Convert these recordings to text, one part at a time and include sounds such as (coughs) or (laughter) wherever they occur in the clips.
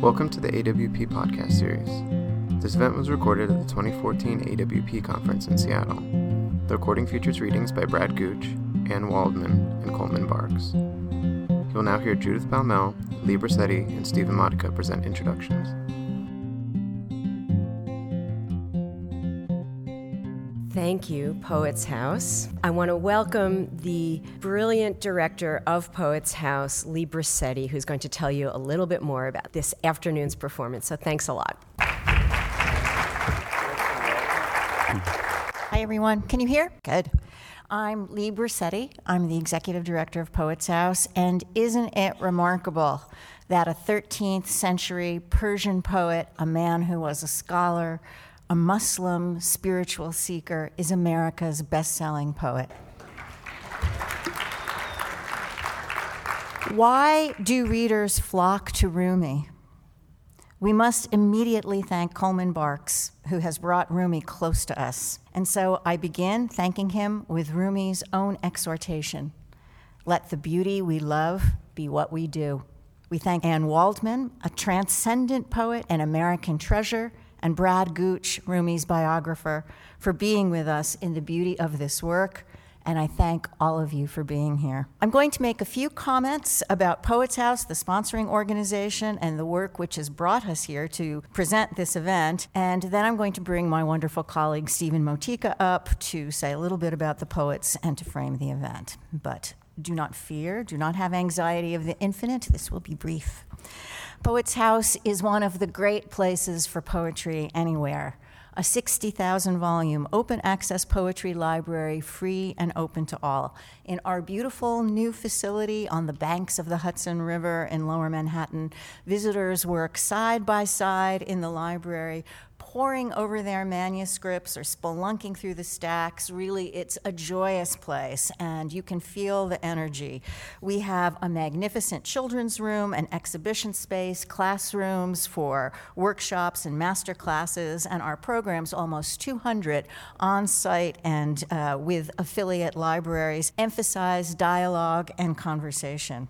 Welcome to the AWP podcast series. This event was recorded at the 2014 AWP conference in Seattle. The recording features readings by Brad Gooch, Anne Waldman, and Coleman Barks. You will now hear Judith Baumel, Lee Briccetti, and Stephen Motika present introductions. Thank you, Poets House. I want to welcome the brilliant director of Poets House, Lee Briccetti, who's going to tell you a little bit more about this afternoon's performance. So thanks a lot. Hi, everyone. Can you hear? Good. I'm Lee Briccetti. I'm the executive director of Poets House, and isn't it remarkable that a 13th century Persian poet, a man who was a scholar, a Muslim spiritual seeker, is America's best selling poet. Why do readers flock to Rumi? We must immediately thank Coleman Barks, who has brought Rumi close to us. And so I begin thanking him with Rumi's own exhortation Let the beauty we love be what we do. We thank Anne Waldman, a transcendent poet and American treasure and Brad Gooch, Rumi's biographer, for being with us in the beauty of this work. And I thank all of you for being here. I'm going to make a few comments about Poets House, the sponsoring organization, and the work which has brought us here to present this event. And then I'm going to bring my wonderful colleague Stephen Motika up to say a little bit about the poets and to frame the event. But do not fear, do not have anxiety of the infinite. This will be brief. Poets House is one of the great places for poetry anywhere. A 60,000 volume open access poetry library, free and open to all. In our beautiful new facility on the banks of the Hudson River in lower Manhattan, visitors work side by side in the library, poring over their manuscripts or spelunking through the stacks. Really, it's a joyous place, and you can feel the energy. We have a magnificent children's room, an exhibition space, classrooms for workshops and master classes, and our programs, almost 200 on site and uh, with affiliate libraries, emphasize dialogue and conversation.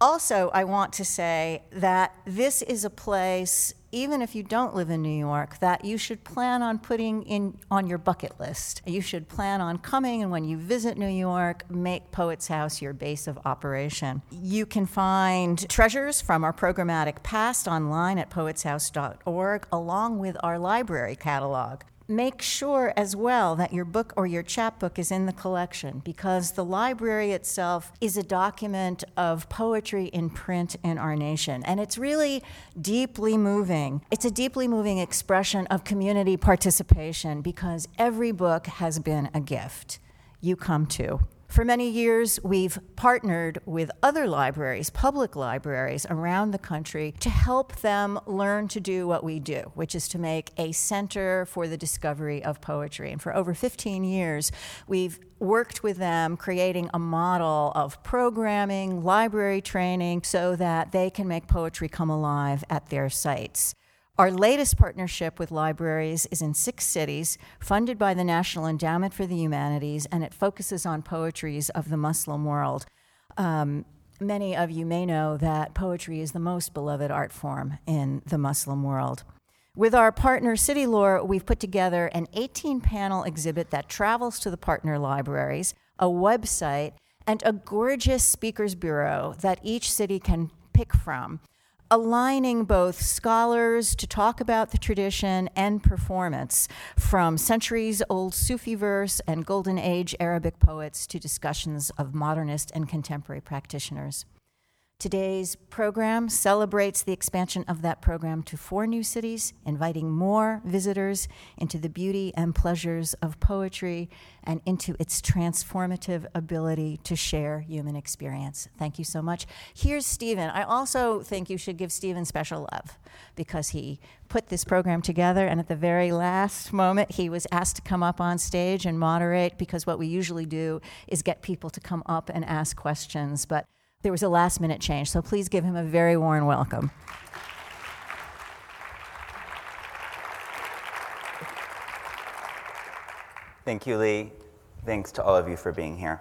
Also, I want to say that this is a place even if you don't live in New York, that you should plan on putting in on your bucket list. You should plan on coming, and when you visit New York, make Poets House your base of operation. You can find treasures from our programmatic past online at poetshouse.org, along with our library catalog make sure as well that your book or your chapbook is in the collection because the library itself is a document of poetry in print in our nation. And it's really deeply moving. It's a deeply moving expression of community participation because every book has been a gift. You come too. For many years, we've partnered with other libraries, public libraries around the country, to help them learn to do what we do, which is to make a center for the discovery of poetry. And for over 15 years, we've worked with them creating a model of programming, library training, so that they can make poetry come alive at their sites. Our latest partnership with libraries is in six cities, funded by the National Endowment for the Humanities, and it focuses on poetries of the Muslim world. Um, many of you may know that poetry is the most beloved art form in the Muslim world. With our partner City Lore, we've put together an 18 panel exhibit that travels to the partner libraries, a website, and a gorgeous speakers bureau that each city can pick from aligning both scholars to talk about the tradition and performance, from centuries old Sufi verse and Golden Age Arabic poets to discussions of modernist and contemporary practitioners. Today's program celebrates the expansion of that program to four new cities, inviting more visitors into the beauty and pleasures of poetry and into its transformative ability to share human experience. Thank you so much. Here's Stephen. I also think you should give Stephen special love because he put this program together, and at the very last moment, he was asked to come up on stage and moderate because what we usually do is get people to come up and ask questions. But there was a last minute change, so please give him a very warm welcome. Thank you, Lee. Thanks to all of you for being here.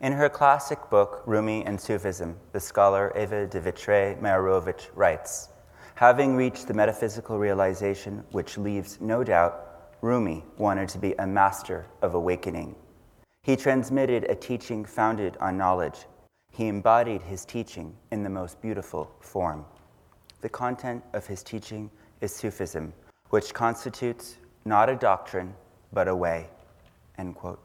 In her classic book, Rumi and Sufism, the scholar Eva de Vitray Meyerovitch writes Having reached the metaphysical realization, which leaves no doubt, Rumi wanted to be a master of awakening. He transmitted a teaching founded on knowledge. He embodied his teaching in the most beautiful form. The content of his teaching is Sufism, which constitutes not a doctrine, but a way. End quote.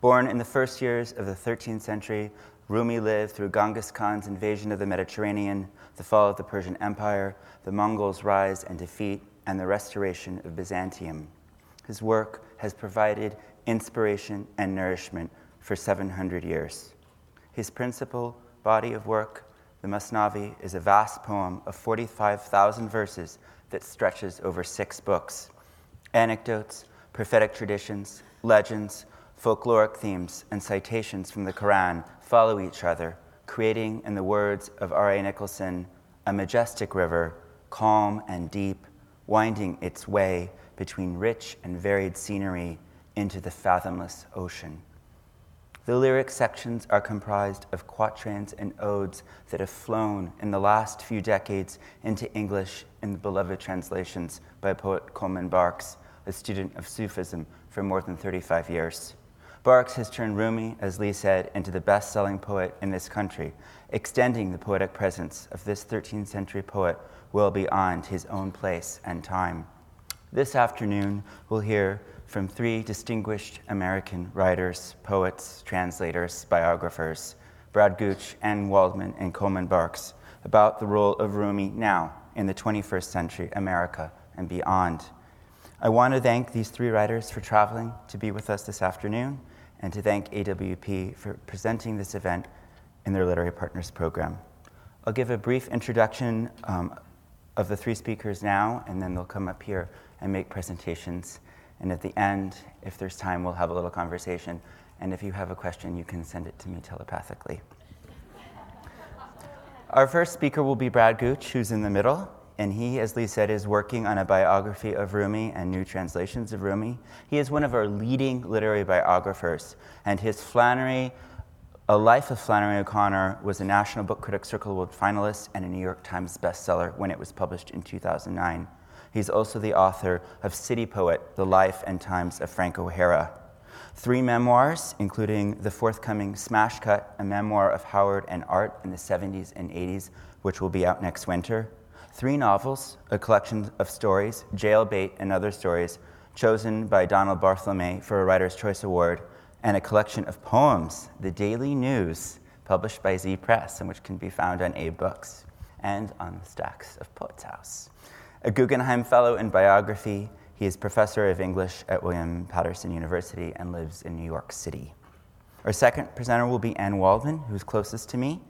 Born in the first years of the 13th century, Rumi lived through Genghis Khan's invasion of the Mediterranean, the fall of the Persian Empire, the Mongols' rise and defeat, and the restoration of Byzantium. His work has provided inspiration and nourishment for 700 years. His principal body of work, the Masnavi, is a vast poem of 45,000 verses that stretches over six books. Anecdotes, prophetic traditions, legends, folkloric themes, and citations from the Quran follow each other, creating, in the words of R.A. Nicholson, a majestic river, calm and deep, winding its way between rich and varied scenery into the fathomless ocean. The lyric sections are comprised of quatrains and odes that have flown in the last few decades into English in the beloved translations by poet Coleman Barks, a student of Sufism for more than 35 years. Barks has turned Rumi, as Lee said, into the best selling poet in this country, extending the poetic presence of this 13th century poet well beyond his own place and time. This afternoon, we'll hear from three distinguished American writers, poets, translators, biographers, Brad Gooch, Anne Waldman, and Coleman Barks, about the role of Rumi now in the 21st century America and beyond. I want to thank these three writers for traveling to be with us this afternoon and to thank AWP for presenting this event in their Literary Partners program. I'll give a brief introduction um, of the three speakers now, and then they'll come up here and make presentations. And at the end, if there's time, we'll have a little conversation. And if you have a question, you can send it to me telepathically. Our first speaker will be Brad Gooch, who's in the middle. And he, as Lee said, is working on a biography of Rumi and new translations of Rumi. He is one of our leading literary biographers. And his Flannery, A Life of Flannery O'Connor, was a National Book Critics Circle Award finalist and a New York Times bestseller when it was published in 2009. He's also the author of City Poet The Life and Times of Frank O'Hara. Three memoirs, including the forthcoming Smash Cut, a memoir of Howard and art in the 70s and 80s, which will be out next winter. Three novels, a collection of stories, Jailbait and Other Stories, chosen by Donald Barthelme for a Writer's Choice Award, and a collection of poems, The Daily News, published by Z Press, and which can be found on AbeBooks Books and on the stacks of Poets House. A Guggenheim Fellow in Biography, he is professor of English at William Paterson University and lives in New York City. Our second presenter will be Anne Waldman, who's closest to me.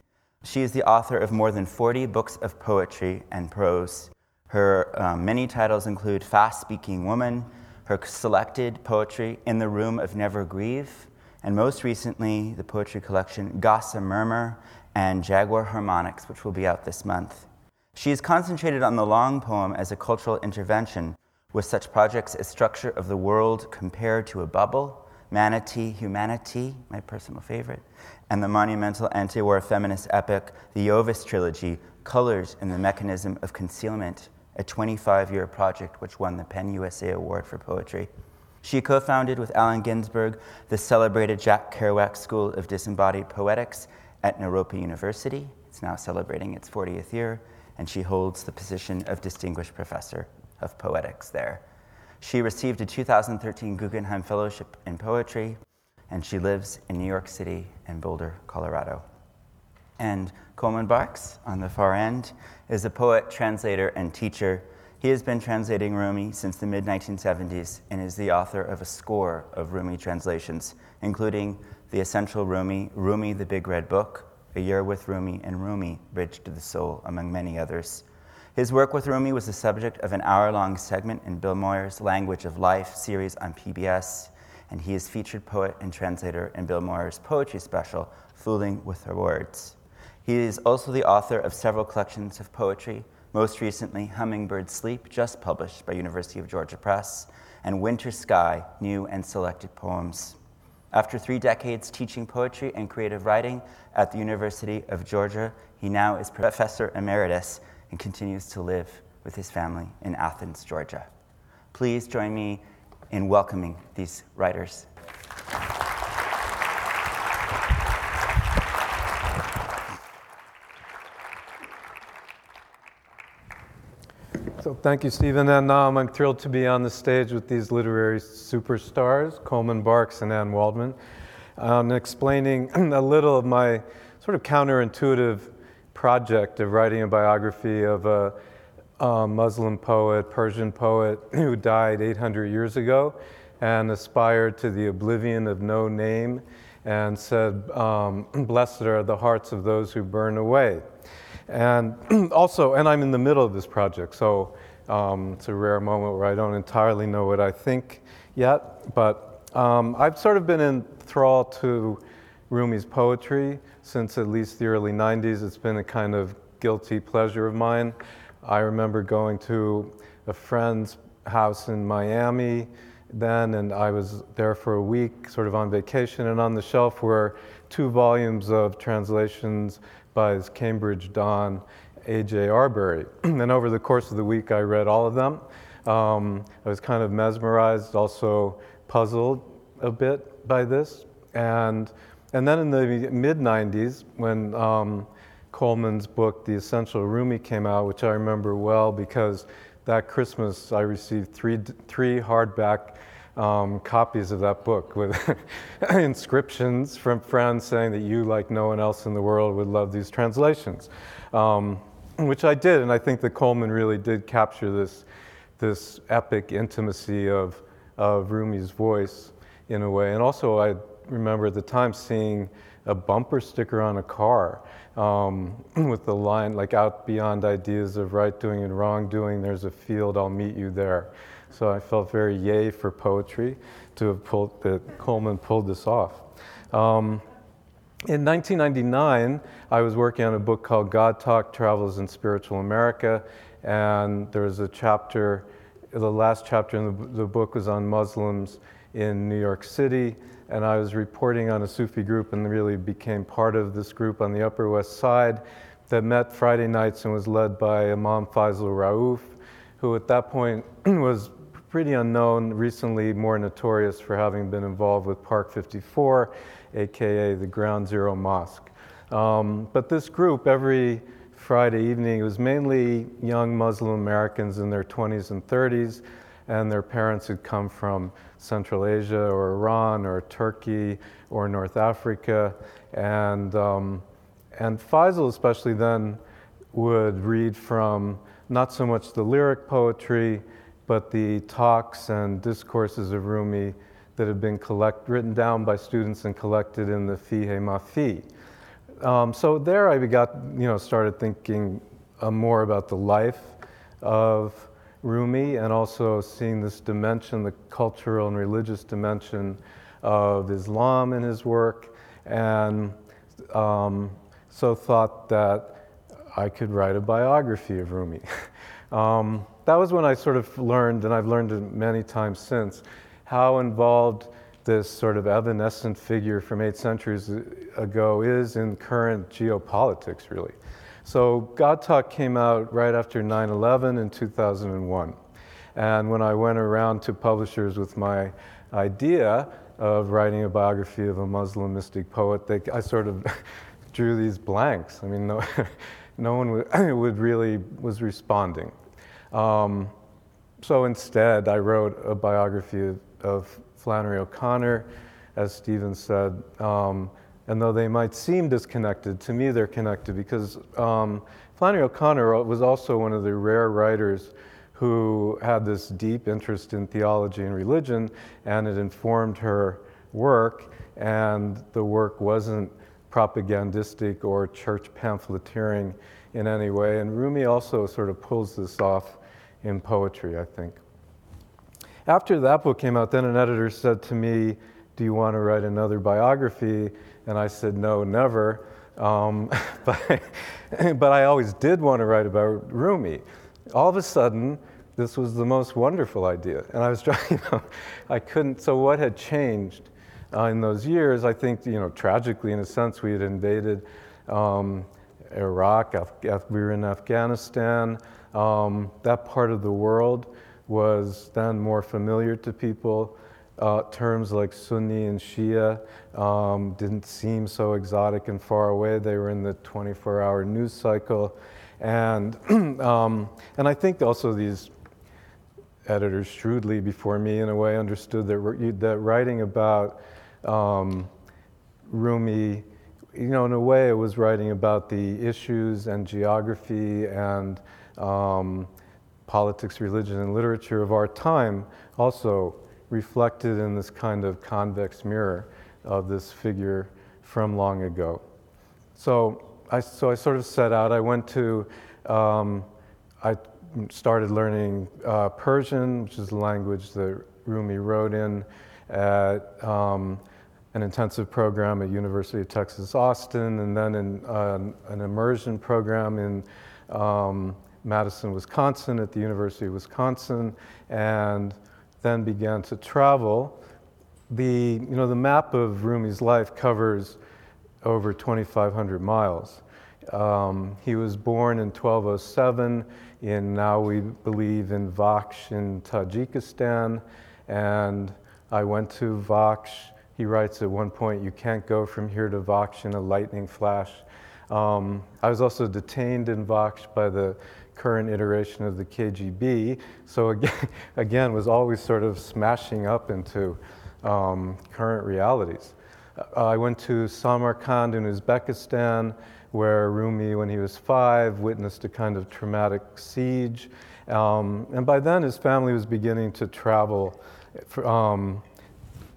She is the author of more than 40 books of poetry and prose. Her um, many titles include Fast Speaking Woman, her selected poetry In the Room of Never Grieve, and most recently, the poetry collection Gossamurmur and Jaguar Harmonics, which will be out this month. She has concentrated on the long poem as a cultural intervention with such projects as Structure of the World Compared to a Bubble, Manatee Humanity, my personal favorite, and the monumental anti war feminist epic, the Iovis Trilogy, Colors in the Mechanism of Concealment, a 25 year project which won the PEN USA Award for Poetry. She co founded with Allen Ginsberg the celebrated Jack Kerouac School of Disembodied Poetics at Naropa University. It's now celebrating its 40th year and she holds the position of Distinguished Professor of Poetics there. She received a 2013 Guggenheim Fellowship in Poetry, and she lives in New York City and Boulder, Colorado. And Coleman Barks, on the far end, is a poet, translator, and teacher. He has been translating Rumi since the mid 1970s and is the author of a score of Rumi translations, including The Essential Rumi, Rumi the Big Red Book, a Year with Rumi, and Rumi, Bridge to the Soul, among many others. His work with Rumi was the subject of an hour long segment in Bill Moyers' Language of Life series on PBS, and he is featured poet and translator in Bill Moyers' poetry special, Fooling with Her Words. He is also the author of several collections of poetry, most recently Hummingbird Sleep, just published by University of Georgia Press, and Winter Sky, new and selected poems. After three decades teaching poetry and creative writing at the University of Georgia, he now is professor emeritus and continues to live with his family in Athens, Georgia. Please join me in welcoming these writers. So thank you, Stephen. And um, I'm thrilled to be on the stage with these literary superstars, Coleman Barks and Anne Waldman, um, explaining (clears throat) a little of my sort of counterintuitive project of writing a biography of a, a Muslim poet, Persian poet, (clears throat) who died 800 years ago and aspired to the oblivion of no name and said, um, (clears throat) Blessed are the hearts of those who burn away. And (clears throat) also, and I'm in the middle of this project, so um, it's a rare moment where I don't entirely know what I think yet. But um, I've sort of been enthralled to Rumi's poetry since at least the early 90s. It's been a kind of guilty pleasure of mine. I remember going to a friend's house in Miami then, and I was there for a week, sort of on vacation, and on the shelf were two volumes of translations by his Cambridge Don, A.J. Arberry. (clears throat) and over the course of the week, I read all of them. Um, I was kind of mesmerized, also puzzled a bit by this. And, and then in the mid 90s, when um, Coleman's book, The Essential Rumi, came out, which I remember well because that Christmas I received three, three hardback um, copies of that book with (laughs) inscriptions from friends saying that you, like no one else in the world, would love these translations, um, which I did. And I think that Coleman really did capture this, this epic intimacy of, of Rumi's voice in a way. And also, I remember at the time seeing a bumper sticker on a car um, (clears throat) with the line like out beyond ideas of right doing and wrong doing there's a field i'll meet you there so I felt very yay for poetry to have pulled that Coleman pulled this off. Um, in 1999, I was working on a book called God Talk Travels in Spiritual America, and there was a chapter, the last chapter in the, the book was on Muslims in New York City, and I was reporting on a Sufi group and really became part of this group on the Upper West Side that met Friday nights and was led by Imam Feisal Rauf, who at that point (clears throat) was pretty unknown, recently more notorious for having been involved with Park 54, aka the Ground Zero Mosque. Um, but this group, every Friday evening, it was mainly young Muslim Americans in their 20s and 30s, and their parents had come from Central Asia or Iran or Turkey or North Africa. And, um, and Feisal, especially then, would read from not so much the lyric poetry but the talks and discourses of Rumi that have been collect, written down by students and collected in the Fihi Ma Fihi. Um, so there I got, you know, started thinking uh, more about the life of Rumi and also seeing this dimension, the cultural and religious dimension of Islam in his work, and um, so thought that I could write a biography of Rumi. (laughs) um, that was when I sort of learned, and I've learned it many times since, how involved this sort of evanescent figure from eight centuries ago is in current geopolitics, really. So, God Talk came out right after 9 11 in 2001. And when I went around to publishers with my idea of writing a biography of a Muslim mystic poet, they, I sort of (laughs) drew these blanks. I mean, no, (laughs) no one would, (clears throat) would really was responding. Um, so instead, I wrote a biography of, Flannery O'Connor, as Stephen said. Um, and though they might seem disconnected, to me they're connected because um, Flannery O'Connor was also one of the rare writers who had this deep interest in theology and religion, and it informed her work. And the work wasn't propagandistic or church pamphleteering in any way. And Rumi also sort of pulls this off in poetry, I think. After that book came out, then an editor said to me, Do you want to write another biography? And I said, No, never. Um, (laughs) but, (laughs) but I always did want to write about Rumi. All of a sudden, this was the most wonderful idea. And I was (laughs) trying, you know, I couldn't. So, what had changed uh, in those years? I think, you know, tragically, in a sense, we had invaded um, Iraq, Af- we were in Afghanistan. Um, that part of the world was then more familiar to people. Uh, terms like Sunni and Shia um, didn't seem so exotic and far away. They were in the 24 hour news cycle. And, (clears throat) um, and I think also these editors shrewdly before me, in a way, understood that, that writing about um, Rumi, you know, in a way, it was writing about the issues and geography and um, politics, religion, and literature of our time, also reflected in this kind of convex mirror of this figure from long ago. So I, so I sort of set out. I went to, um, I started learning uh, Persian, which is the language that Rumi wrote in, at um, an intensive program at University of Texas Austin, and then in uh, an immersion program in um, Madison, Wisconsin, at the University of Wisconsin, and then began to travel. The, you know, the map of Rumi's life covers over 2,500 miles. Um, he was born in 1207 in now we believe in Vakhsh in Tajikistan, and I went to Vakhsh. He writes at one point, "You can't go from here to Vakhsh in a lightning flash." Um, I was also detained in Vakhsh by the current iteration of the KGB. So again, (laughs) again was always sort of smashing up into um, current realities. Uh, I went to Samarkand in Uzbekistan, where Rumi, when he was five, witnessed a kind of traumatic siege. Um, and by then, his family was beginning to travel um,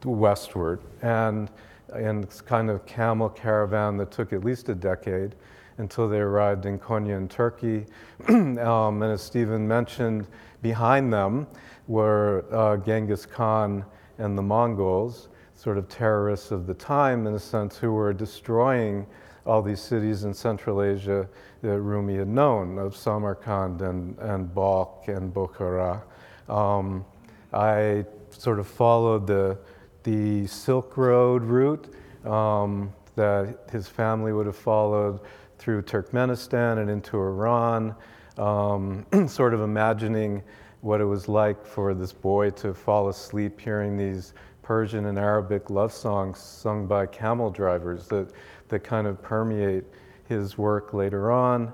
westward. And in this kind of camel caravan that took at least a decade until they arrived in Konya in Turkey. (clears throat) um, and as Stephen mentioned, behind them were uh, Genghis Khan and the Mongols, sort of terrorists of the time, in a sense, who were destroying all these cities in Central Asia that Rumi had known, of Samarkand and, and Balkh and Bukhara. Um, I sort of followed the, the Silk Road route um, that his family would have followed through Turkmenistan and into Iran, um, (clears throat) sort of imagining what it was like for this boy to fall asleep hearing these Persian and Arabic love songs sung by camel drivers that, that kind of permeate his work later on.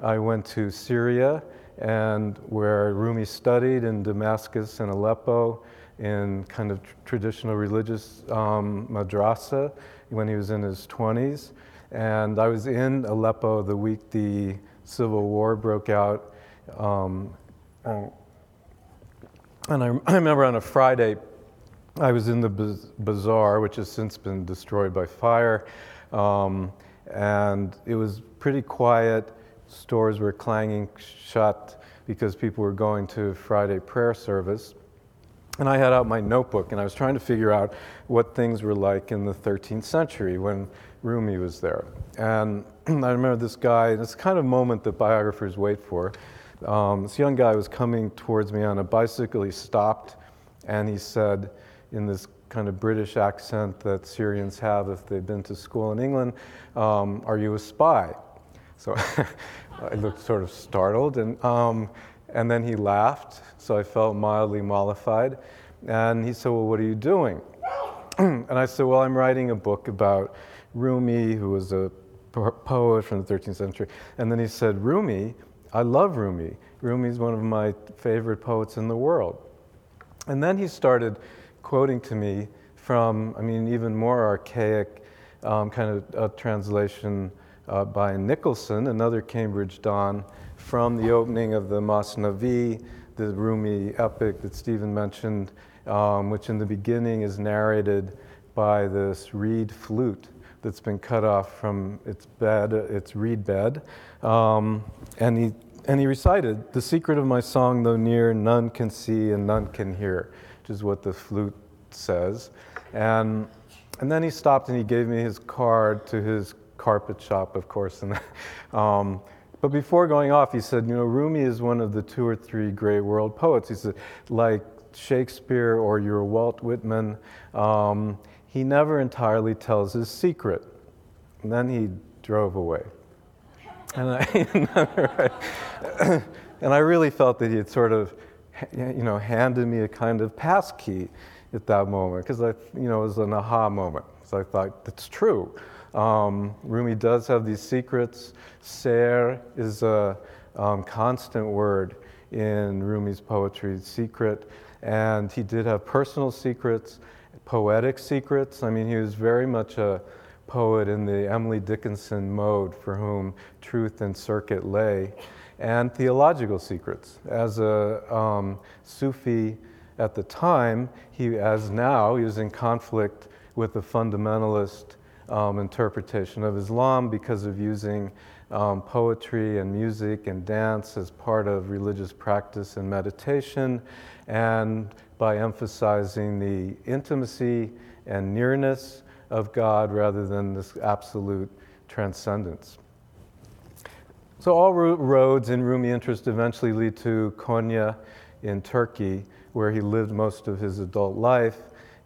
I went to Syria and where Rumi studied in Damascus and Aleppo in kind of traditional religious um, madrasa when he was in his 20s. And I was in Aleppo the week the civil war broke out. Um, and I, I, remember on a Friday, I was in the bazaar, which has since been destroyed by fire. Um, and it was pretty quiet. Stores were clanging shut because people were going to Friday prayer service. And I had out my notebook and I was trying to figure out what things were like in the 13th century when Rumi was there. And (clears throat) I remember this guy, this kind of moment that biographers wait for. Um, this young guy was coming towards me on a bicycle. He stopped and he said, in this kind of British accent that Syrians have if they've been to school in England, um, Are you a spy? So (laughs) I looked sort of startled. And, um, and then he laughed, so I felt mildly mollified. And he said, Well, what are you doing? (clears throat) and I said, Well, I'm writing a book about Rumi, who was a poet from the 13th century. And then he said, Rumi, I love Rumi. Rumi is one of my favorite poets in the world. And then he started quoting to me from, I mean, even more archaic um, kind of a translation uh, by Nicholson, another Cambridge Don, from the opening of the Masnavi, the Rumi epic that Stephen mentioned, um, which in the beginning is narrated by this reed flute that's been cut off from its bed, its reed bed. Um, and, he, and he recited, The secret of my song, though near, none can see and none can hear, which is what the flute says. And, and then he stopped and he gave me his card to his carpet shop, of course. And, (laughs) um, but before going off, he said, You know, Rumi is one of the two or three great world poets. He said, like Shakespeare or your Walt Whitman. Um, he never entirely tells his secret. And then he drove away. And I, (laughs) and I really felt that he had sort of, you know, handed me a kind of pass key at that moment because I, you know, it was an aha moment. So I thought, that's true. Um, Rumi does have these secrets. Ser is a um, constant word in Rumi's poetry, secret. And he did have personal secrets, poetic secrets. I mean, he was very much a poet in the Emily Dickinson mode for whom truth and circuit lay, and theological secrets. As a um, Sufi at the time, he, as now, he was in conflict with the fundamentalist um, interpretation of Islam because of using um, poetry and music and dance as part of religious practice and meditation, and by emphasizing the intimacy and nearness of God rather than this absolute transcendence. So, all roads in Rumi interest eventually lead to Konya in Turkey, where he lived most of his adult life,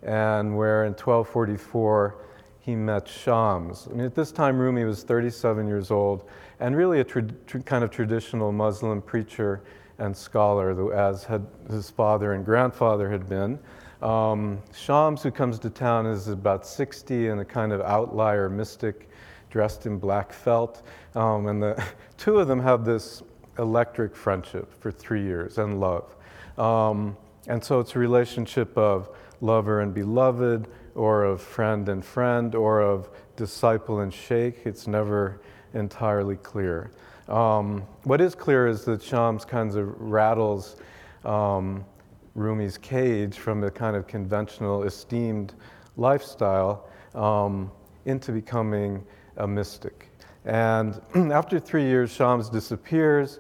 and where in 1244 he met Shams. I mean, at this time, Rumi was 37 years old and really a tra- tra- kind of traditional Muslim preacher and scholar, as had his father and grandfather had been. Um, Shams, who comes to town, is about 60 and a kind of outlier mystic dressed in black felt. Um, and the (laughs) two of them have this electric friendship for three years and love. Um, and so it's a relationship of lover and beloved, or of friend and friend, or of disciple and sheikh. It's never entirely clear. Um, what is clear is that Shams kind of rattles um, Rumi's cage from a kind of conventional, esteemed lifestyle um, into becoming a mystic. And (clears throat) after three years, Shams disappears,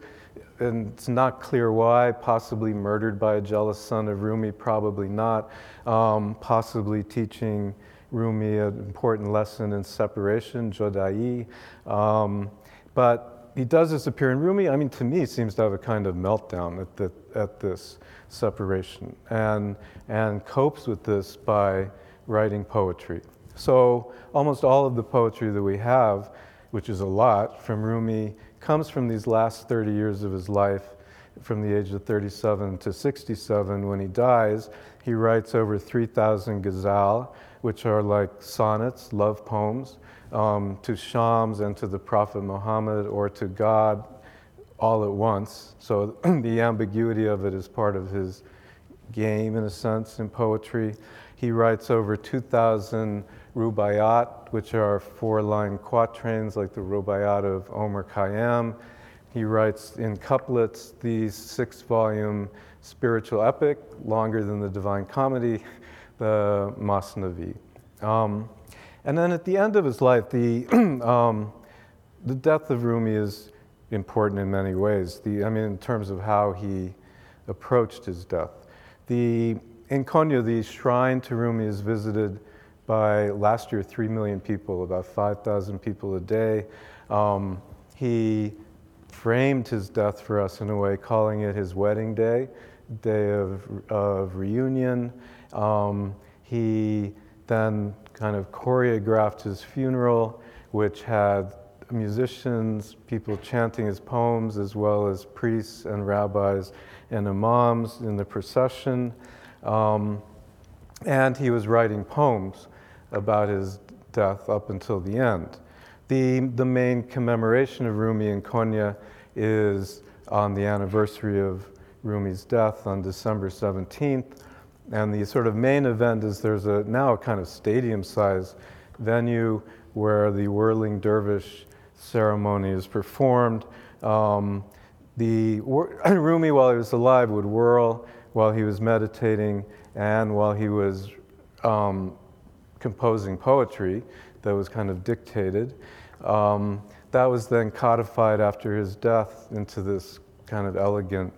and it's not clear why, possibly murdered by a jealous son of Rumi, probably not, um, possibly teaching Rumi an important lesson in separation, Jodai. Um, but he does disappear, and Rumi, I mean, to me, seems to have a kind of meltdown at, the, at this separation and, and copes with this by writing poetry. So almost all of the poetry that we have, which is a lot from Rumi, comes from these last 30 years of his life, from the age of 37 to 67. When he dies, he writes over 3,000 ghazal, which are like sonnets, love poems, um, to Shams and to the Prophet Muhammad or to God all at once. So (clears throat) the ambiguity of it is part of his game, in a sense, in poetry. He writes over 2,000 rubaiyat, which are four line quatrains like the rubaiyat of Omar Khayyam. He writes in couplets the six volume spiritual epic, longer than the Divine Comedy, the Masnavi. Um, and then at the end of his life, the, (clears throat) um, the death of Rumi is important in many ways. The, I mean, in terms of how he approached his death. The, in Konya, the shrine to Rumi is visited by last year 3 million people, about 5,000 people a day. Um, he framed his death for us in a way, calling it his wedding day, day of, of reunion. Um, he then kind of choreographed his funeral, which had musicians, people chanting his poems, as well as priests and rabbis and imams in the procession. Um, and he was writing poems about his death up until the end. The, the main commemoration of Rumi in Konya is on the anniversary of Rumi's death on December 17th. And the sort of main event is there's a now a kind of stadium size venue where the whirling dervish ceremony is performed. Um, the (clears throat) Rumi, while he was alive, would whirl while he was meditating and while he was um, composing poetry that was kind of dictated. Um, that was then codified after his death into this kind of elegant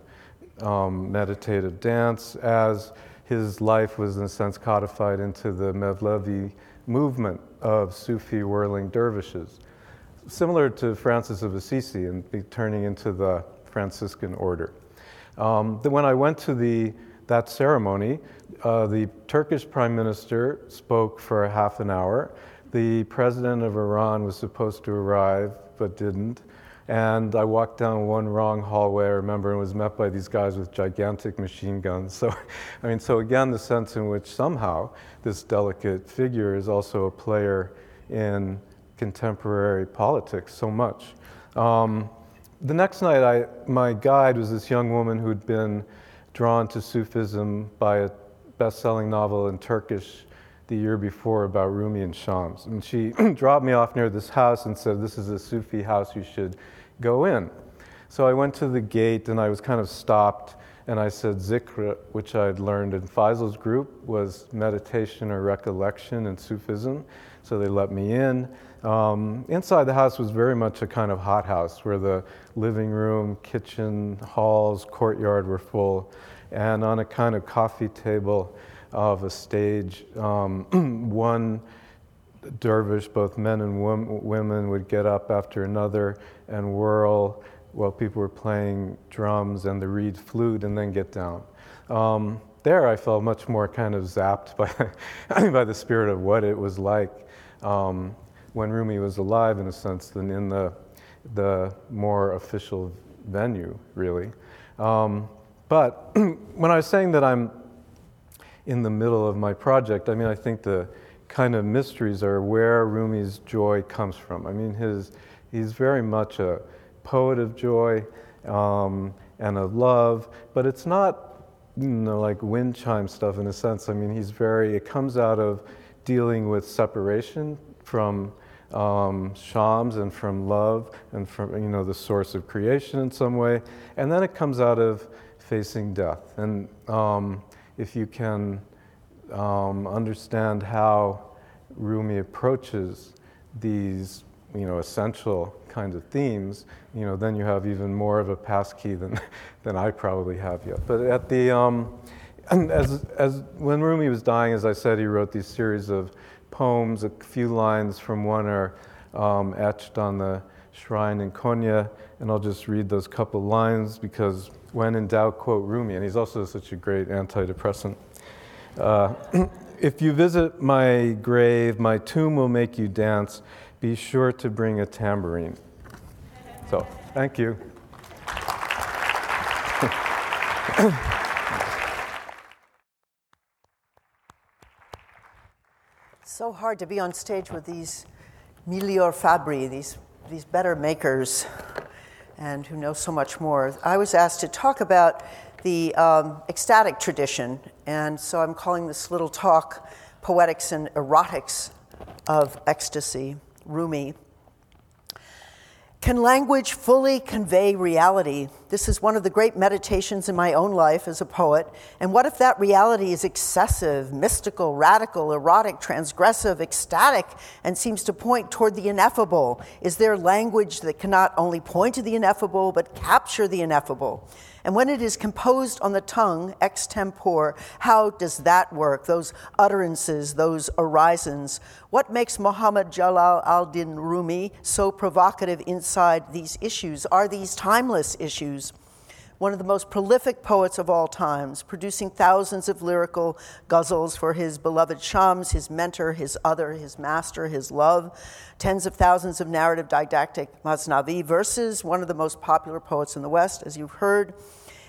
um, meditative dance as his life was, in a sense, codified into the Mevlevi movement of Sufi whirling dervishes similar to Francis of Assisi and turning into the Franciscan order. Um, when I went to the, that ceremony, uh, the Turkish prime minister spoke for half an hour. The president of Iran was supposed to arrive but didn't. And I walked down one wrong hallway, I remember, and was met by these guys with gigantic machine guns. So, (laughs) I mean, so again, the sense in which somehow this delicate figure is also a player in contemporary politics so much. Um, the next night, I, my guide was this young woman who'd been drawn to Sufism by a best selling novel in Turkish the year before about Rumi and Shams. And she (clears throat) dropped me off near this house and said, This is a Sufi house, you should go in. So I went to the gate and I was kind of stopped and I said, Zikr, which I'd learned in Feisal's group, was meditation or recollection in Sufism. So they let me in. Um, inside the house was very much a kind of hothouse where the living room, kitchen, halls, courtyard were full. And on a kind of coffee table of a stage, um, (clears throat) one dervish, both men and women, would get up after another and whirl while people were playing drums and the reed flute and then get down. Um, there, I felt much more kind of zapped by, (laughs) by the spirit of what it was like um, when Rumi was alive, in a sense, than in the, the more official venue, really. Um, but (clears throat) when I was saying that I'm in the middle of my project, I mean, I think the kind of mysteries are where Rumi's joy comes from. I mean, his, he's very much a poet of joy um, and of love, but it's not, you know, like wind chime stuff in a sense. I mean, he's very, it comes out of dealing with separation from um, Shams and from love and from, you know, the source of creation in some way. And then it comes out of facing death. And um, if you can um, understand how Rumi approaches these, you know, essential kinds of themes, you know, then you have even more of a passkey than, (laughs) than I probably have yet. But at the, um, as, as when Rumi was dying, as I said, he wrote these series of poems. A few lines from one are um, etched on the shrine in Konya, and I'll just read those couple lines because when in doubt, quote Rumi, and he's also such a great antidepressant. Uh, (clears throat) if you visit my grave, my tomb will make you dance. Be sure to bring a tambourine. So, thank you. so hard to be on stage with these miglior fabri, these, these better makers, and who know so much more. I was asked to talk about the um, ecstatic tradition, and so I'm calling this little talk Poetics and Erotics of Ecstasy, Rumi. Can language fully convey reality? This is one of the great meditations in my own life as a poet. And what if that reality is excessive, mystical, radical, erotic, transgressive, ecstatic, and seems to point toward the ineffable? Is there language that cannot only point to the ineffable, but capture the ineffable? And when it is composed on the tongue, extempore, how does that work? Those utterances, those orisons. What makes Muhammad Jalal al Din Rumi so provocative inside these issues? Are these timeless issues? One of the most prolific poets of all times, producing thousands of lyrical ghazals for his beloved Shams, his mentor, his other, his master, his love, tens of thousands of narrative didactic Masnavi verses, one of the most popular poets in the West, as you've heard.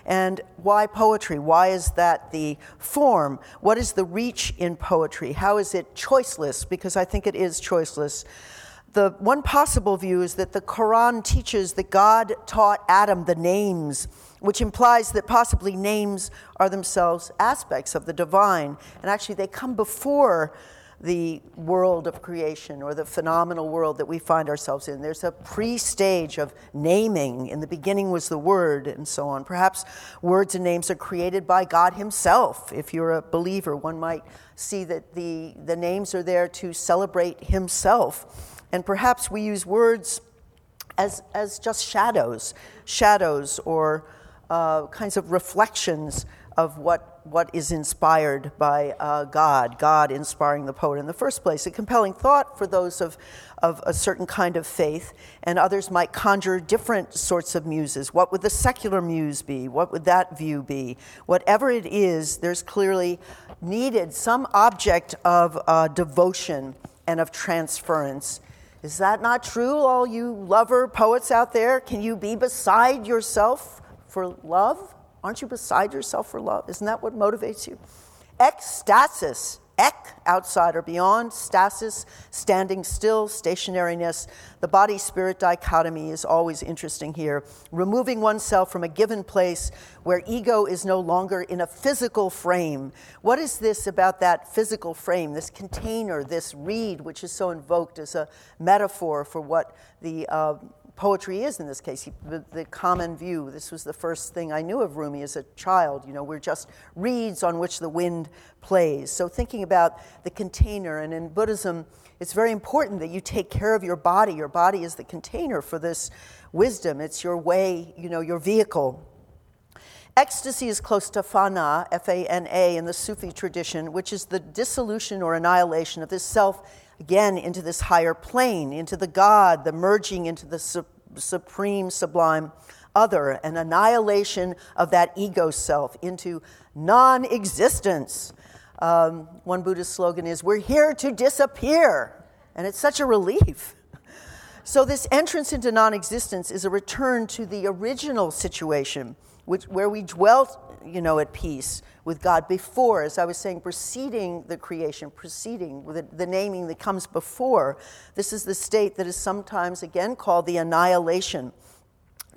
And why poetry? Why is that the form? What is the reach in poetry? How is it choiceless? Because I think it is choiceless. The one possible view is that the Quran teaches that God taught Adam the names which implies that possibly names are themselves aspects of the divine. And actually, they come before the world of creation or the phenomenal world that we find ourselves in. There's a pre stage of naming. In the beginning was the Word, and so on. Perhaps words and names are created by God Himself. If you're a believer, one might see that the, the names are there to celebrate Himself. And perhaps we use words as, as just shadows, shadows or uh, kinds of reflections of what, what is inspired by uh, God, God inspiring the poet in the first place. A compelling thought for those of, of a certain kind of faith, and others might conjure different sorts of muses. What would the secular muse be? What would that view be? Whatever it is, there's clearly needed some object of uh, devotion and of transference Is that not true, all you lover poets out there? Can you be beside yourself for love? Aren't you beside yourself for love? Isn't that what motivates you? Ecstasis ek, outside or beyond, stasis, standing still, stationariness. The body spirit dichotomy is always interesting here. Removing oneself from a given place where ego is no longer in a physical frame. What is this about that physical frame, this container, this reed, which is so invoked as a metaphor for what the uh, poetry is in this case. He, the, the, common view. This was the first thing I knew of Rumi as a child. You know, we're just reeds on which the wind plays. So thinking about the container, and in Buddhism, it's very important that you take care of your body. Your body is the container for this wisdom. It's your way, you know, your vehicle. Ecstasy is close to fana, F A N A, in the Sufi tradition, which is the dissolution or annihilation of this self again into this higher plane, into the God, the merging into the su- supreme, sublime other, an annihilation of that ego self into non existence. Um, one Buddhist slogan is, We're here to disappear. And it's such a relief. (laughs) So, this entrance into non existence is a return to the original situation, which, where we dwelt you know, at peace with God before, as I was saying, preceding the creation, preceding the, the naming that comes before. This is the state that is sometimes again called the annihilation.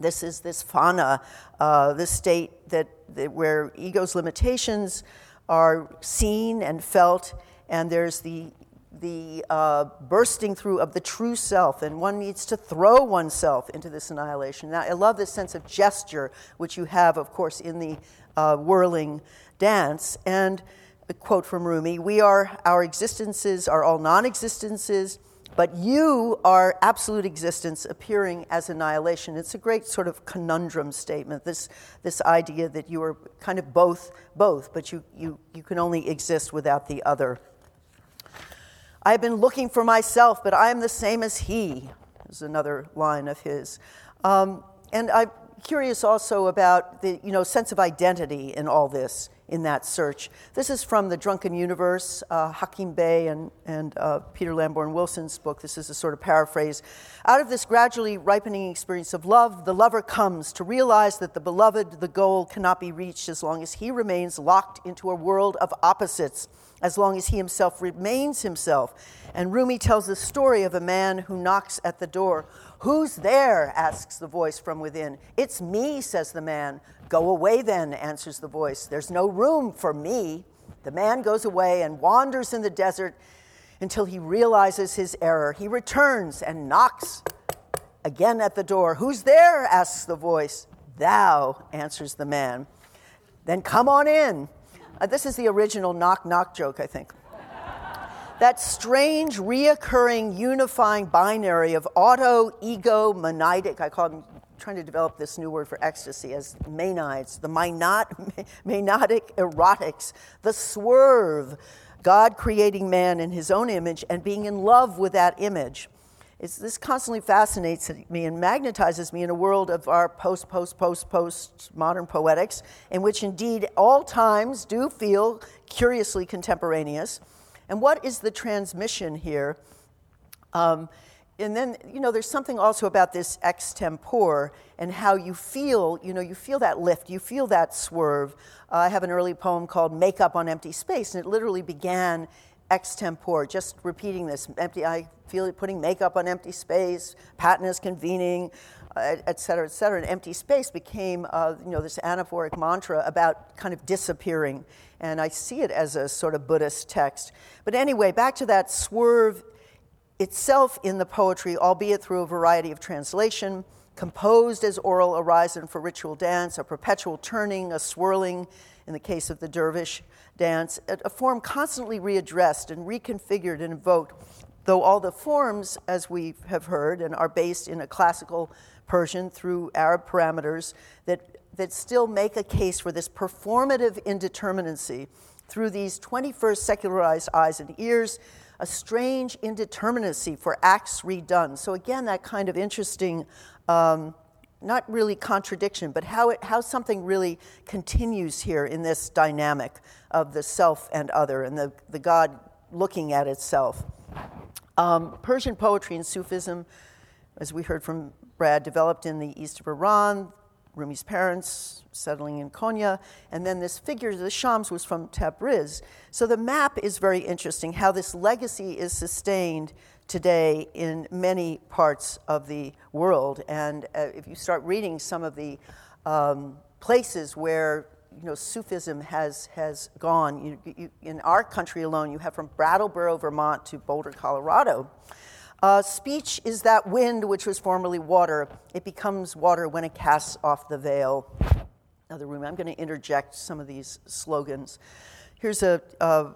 This is this fana, uh, this state that, that where ego's limitations are seen and felt, and there's the the uh, bursting through of the true self, and one needs to throw oneself into this annihilation. Now, I love this sense of gesture, which you have, of course, in the uh, whirling dance. And a quote from Rumi We are, our existences are all non existences, but you are absolute existence appearing as annihilation. It's a great sort of conundrum statement, this, this idea that you are kind of both, both, but you, you, you can only exist without the other. I have been looking for myself, but I am the same as he, is another line of his. Um, and I'm curious also about the you know, sense of identity in all this, in that search. This is from The Drunken Universe, uh, Hakim Bey and, and uh, Peter Lamborn Wilson's book. This is a sort of paraphrase. Out of this gradually ripening experience of love, the lover comes to realize that the beloved, the goal, cannot be reached as long as he remains locked into a world of opposites as long as he himself remains himself. And Rumi tells the story of a man who knocks at the door. Who's there? asks the voice from within. It's me, says the man. Go away then, answers the voice. There's no room for me. The man goes away and wanders in the desert until he realizes his error. He returns and knocks again at the door. Who's there? asks the voice. Thou, answers the man. Then come on in. Uh, this is the original knock knock joke, I think. that strange, reoccurring, unifying binary of auto, ego, monadic, I call them trying to develop this new word for ecstasy as manides, the monadic (laughs) erotics, the swerve, God creating man in his own image and being in love with that image. It's, this constantly fascinates me and magnetizes me in a world of our post, post, post, post modern poetics, in which indeed all times do feel curiously contemporaneous. And what is the transmission here? Um, and then, you know, there's something also about this extempore and how you feel, you know, you feel that lift, you feel that swerve. Uh, I have an early poem called Make Up on Empty Space, and it literally began extempore, just repeating this. Empty, I feel it putting makeup on empty space, Patton is convening, uh, et cetera, et cetera. And empty space became, uh, you know, this anaphoric mantra about kind of disappearing. And I see it as a sort of Buddhist text. But anyway, back to that swerve itself in the poetry, albeit through a variety of translation, composed as oral horizon for ritual dance, a perpetual turning, a swirling, in the case of the dervish dance, a form constantly readdressed and reconfigured and invoked, though all the forms, as we have heard, and are based in a classical Persian through Arab parameters that, that still make a case for this performative indeterminacy through these 21st secularized eyes and ears, a strange indeterminacy for acts redone. So, again, that kind of interesting. Um, not really contradiction, but how, it, how something really continues here in this dynamic of the self and other and the, the God looking at itself. Um, Persian poetry and Sufism, as we heard from Brad, developed in the east of Iran. Rumi's parents settling in Konya, and then this figure, the Shams, was from Tabriz. So the map is very interesting, how this legacy is sustained today in many parts of the world. And uh, if you start reading some of the um, places where you know, Sufism has, has gone. You, you, in our country alone, you have from Brattleboro, Vermont to Boulder, Colorado. Uh, speech is that wind which was formerly water. It becomes water when it casts off the veil. Another room. I'm going to interject some of these slogans. Here's a, a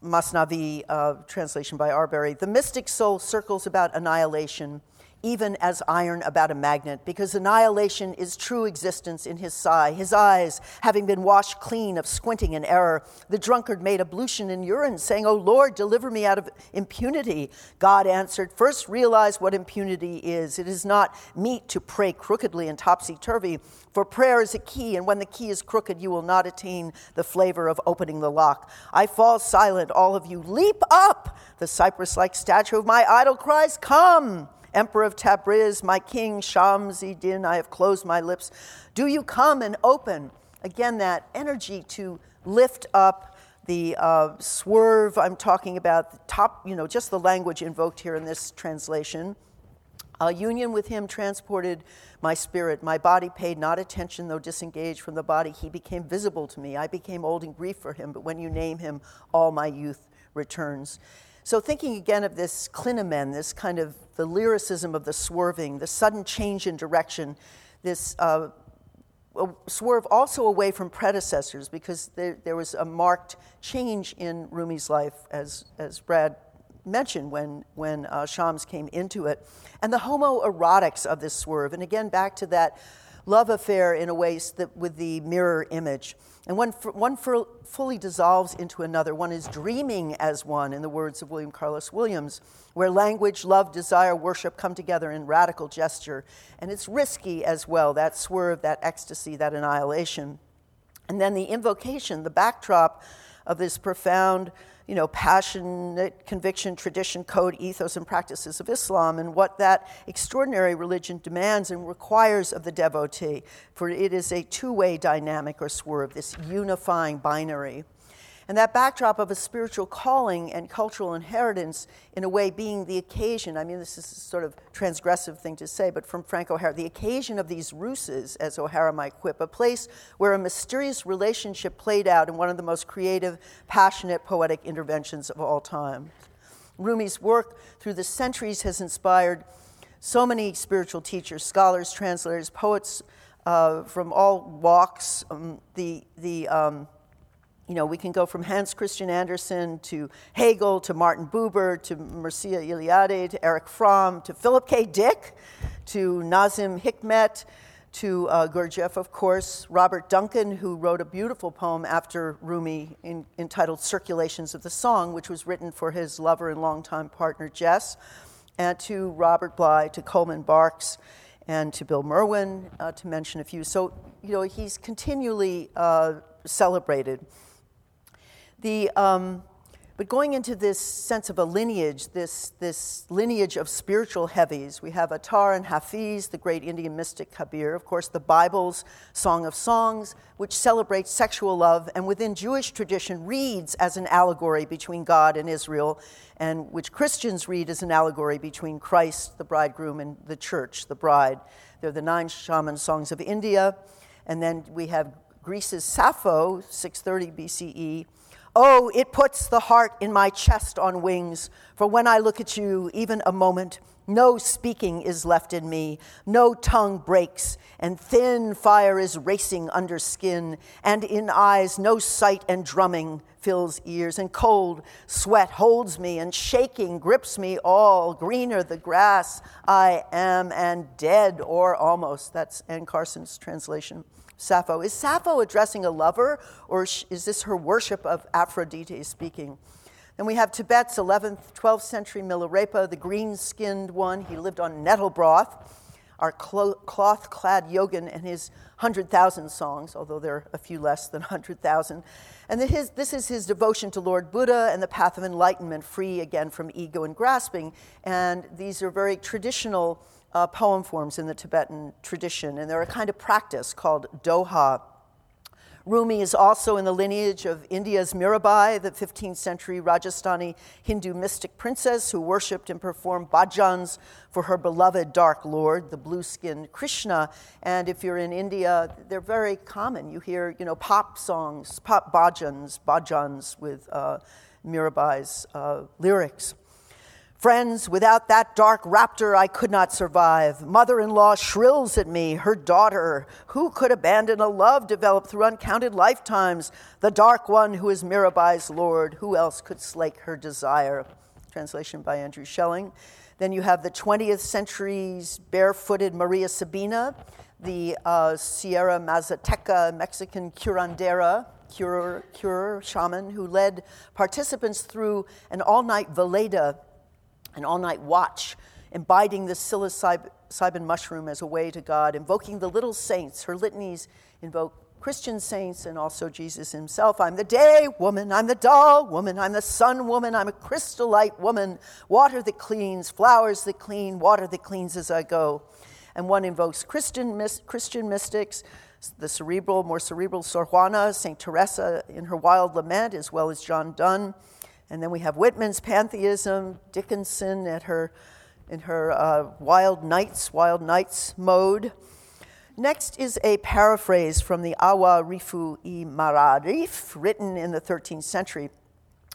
Masnavi uh, translation by Arberry. The mystic soul circles about annihilation even as iron about a magnet, because annihilation is true existence in his sigh. His eyes, having been washed clean of squinting and error, the drunkard made ablution in urine, saying, O Lord, deliver me out of impunity. God answered, First realize what impunity is. It is not meet to pray crookedly and topsy turvy, for prayer is a key, and when the key is crooked, you will not attain the flavor of opening the lock. I fall silent, all of you. Leap up! The cypress like statue of my idol cries, Come! Emperor of Tabriz, my king, Shamsi-Din, I have closed my lips. Do you come and open? Again, that energy to lift up the uh, swerve I'm talking about, the top, you know, just the language invoked here in this translation. A union with him transported my spirit. My body paid not attention, though disengaged from the body. He became visible to me. I became old in grief for him, but when you name him, all my youth returns. So, thinking again of this clinamen, this kind of the lyricism of the swerving, the sudden change in direction, this uh, swerve also away from predecessors because there, there, was a marked change in Rumi's life, as, as Brad mentioned, when, when uh, Shams came into it. And the homoerotics of this swerve, and again, back to that love affair in a way that, with the mirror image. And one, one fully dissolves into another. One is dreaming as one, in the words of William Carlos Williams, where language, love, desire, worship come together in radical gesture. And it's risky as well, that swerve, that ecstasy, that annihilation. And then the invocation, the backdrop of this profound you know, passionate conviction, tradition, code, ethos, and practices of Islam, and what that extraordinary religion demands and requires of the devotee. For it is a two way dynamic or swerve, this unifying binary. And that backdrop of a spiritual calling and cultural inheritance, in a way, being the occasion I mean, this is a sort of transgressive thing to say, but from Frank O'Hara, the occasion of these ruses, as O'Hara might quip, a place where a mysterious relationship played out in one of the most creative, passionate, poetic interventions of all time. Rumi's work through the centuries has inspired so many spiritual teachers, scholars, translators, poets uh, from all walks. Um, the, the, um, you know, we can go from Hans Christian Andersen to Hegel to Martin Buber to Mircea Eliade to Erich Fromm to Philip K. Dick to Nazim Hikmet to uh, Gurdjieff, of course, Robert Duncan, who wrote a beautiful poem after Rumi in, entitled Circulations of the Song, which was written for his lover and longtime partner Jess, and to Robert Bly, to Coleman Barks, and to Bill Merwin, uh, to mention a few. So, you know, he's continually uh, celebrated. The, um, but going into this sense of a lineage, this, this lineage of spiritual heavies, we have Attar and Hafiz, the great Indian mystic Kabir, of course, the Bible's Song of Songs, which celebrates sexual love and within Jewish tradition reads as an allegory between God and Israel, and which Christians read as an allegory between Christ, the bridegroom, and the church, the bride. They're the nine shaman songs of India. And then we have Greece's Sappho, 630 BCE Oh, it puts the heart in my chest on wings, for when I look at you, even a moment, no speaking is left in me, no tongue breaks, and thin fire is racing under skin, and in eyes no sight and drumming fills ears, and cold sweat holds me, and shaking grips me all. Greener the grass I am, and dead or almost. That's Anne Carson's translation. Sappho. Is Sappho addressing a lover, or is this her worship of Aphrodite speaking? Then we have Tibet's 11th, 12th century Milarepa, the green skinned one. He lived on nettle broth. our cloth clad yogin and his 100,000 songs, although there are a few less than (laughs) 100,000. And his, this is his devotion to Lord Buddha and the path of enlightenment, free again from ego and grasping. And these are very traditional uh, poem forms in the Tibetan tradition, and they're a kind of practice called doha. Rumi is also in the lineage of India's Mirabai, the 15th century Rajasthani Hindu mystic princess who worshipped and performed bhajans for her beloved Dark Lord, the blue skinned Krishna. And if you're in India, they're very common. You hear, you know, pop songs, pop bhajans, bhajans with uh, Mirabai's uh, lyrics. Friends, without that dark raptor, I could not survive. Mother in law shrills at me, her daughter. Who could abandon a love developed through uncounted lifetimes? The dark one who is Mirabai's Lord. Who else could slake her desire? Translation by Andrew Schelling. Then you have the 20th century's barefooted Maria Sabina, the uh, Sierra Mazateca Mexican curandera, cure, cure shaman, who led participants through an all night velada an all night watch, imbibing the psilocybin mushroom as a way to God, invoking the little saints. Her litanies invoke Christian saints and also Jesus himself. I'm the day woman, I'm the doll woman, I'm the sun woman, I'm a crystal light woman, water that cleans, flowers that clean, water that cleans as I go. And one invokes Christian, Christian mystics, the cerebral, more cerebral Sor Juana, St. Teresa in her wild lament, as well as John Donne. And then we have Whitman's pantheism, Dickinson at her, in her uh, Wild Nights, Wild Nights mode. Next is a paraphrase from the Awa Rifu i Mararif, written in the 13th century,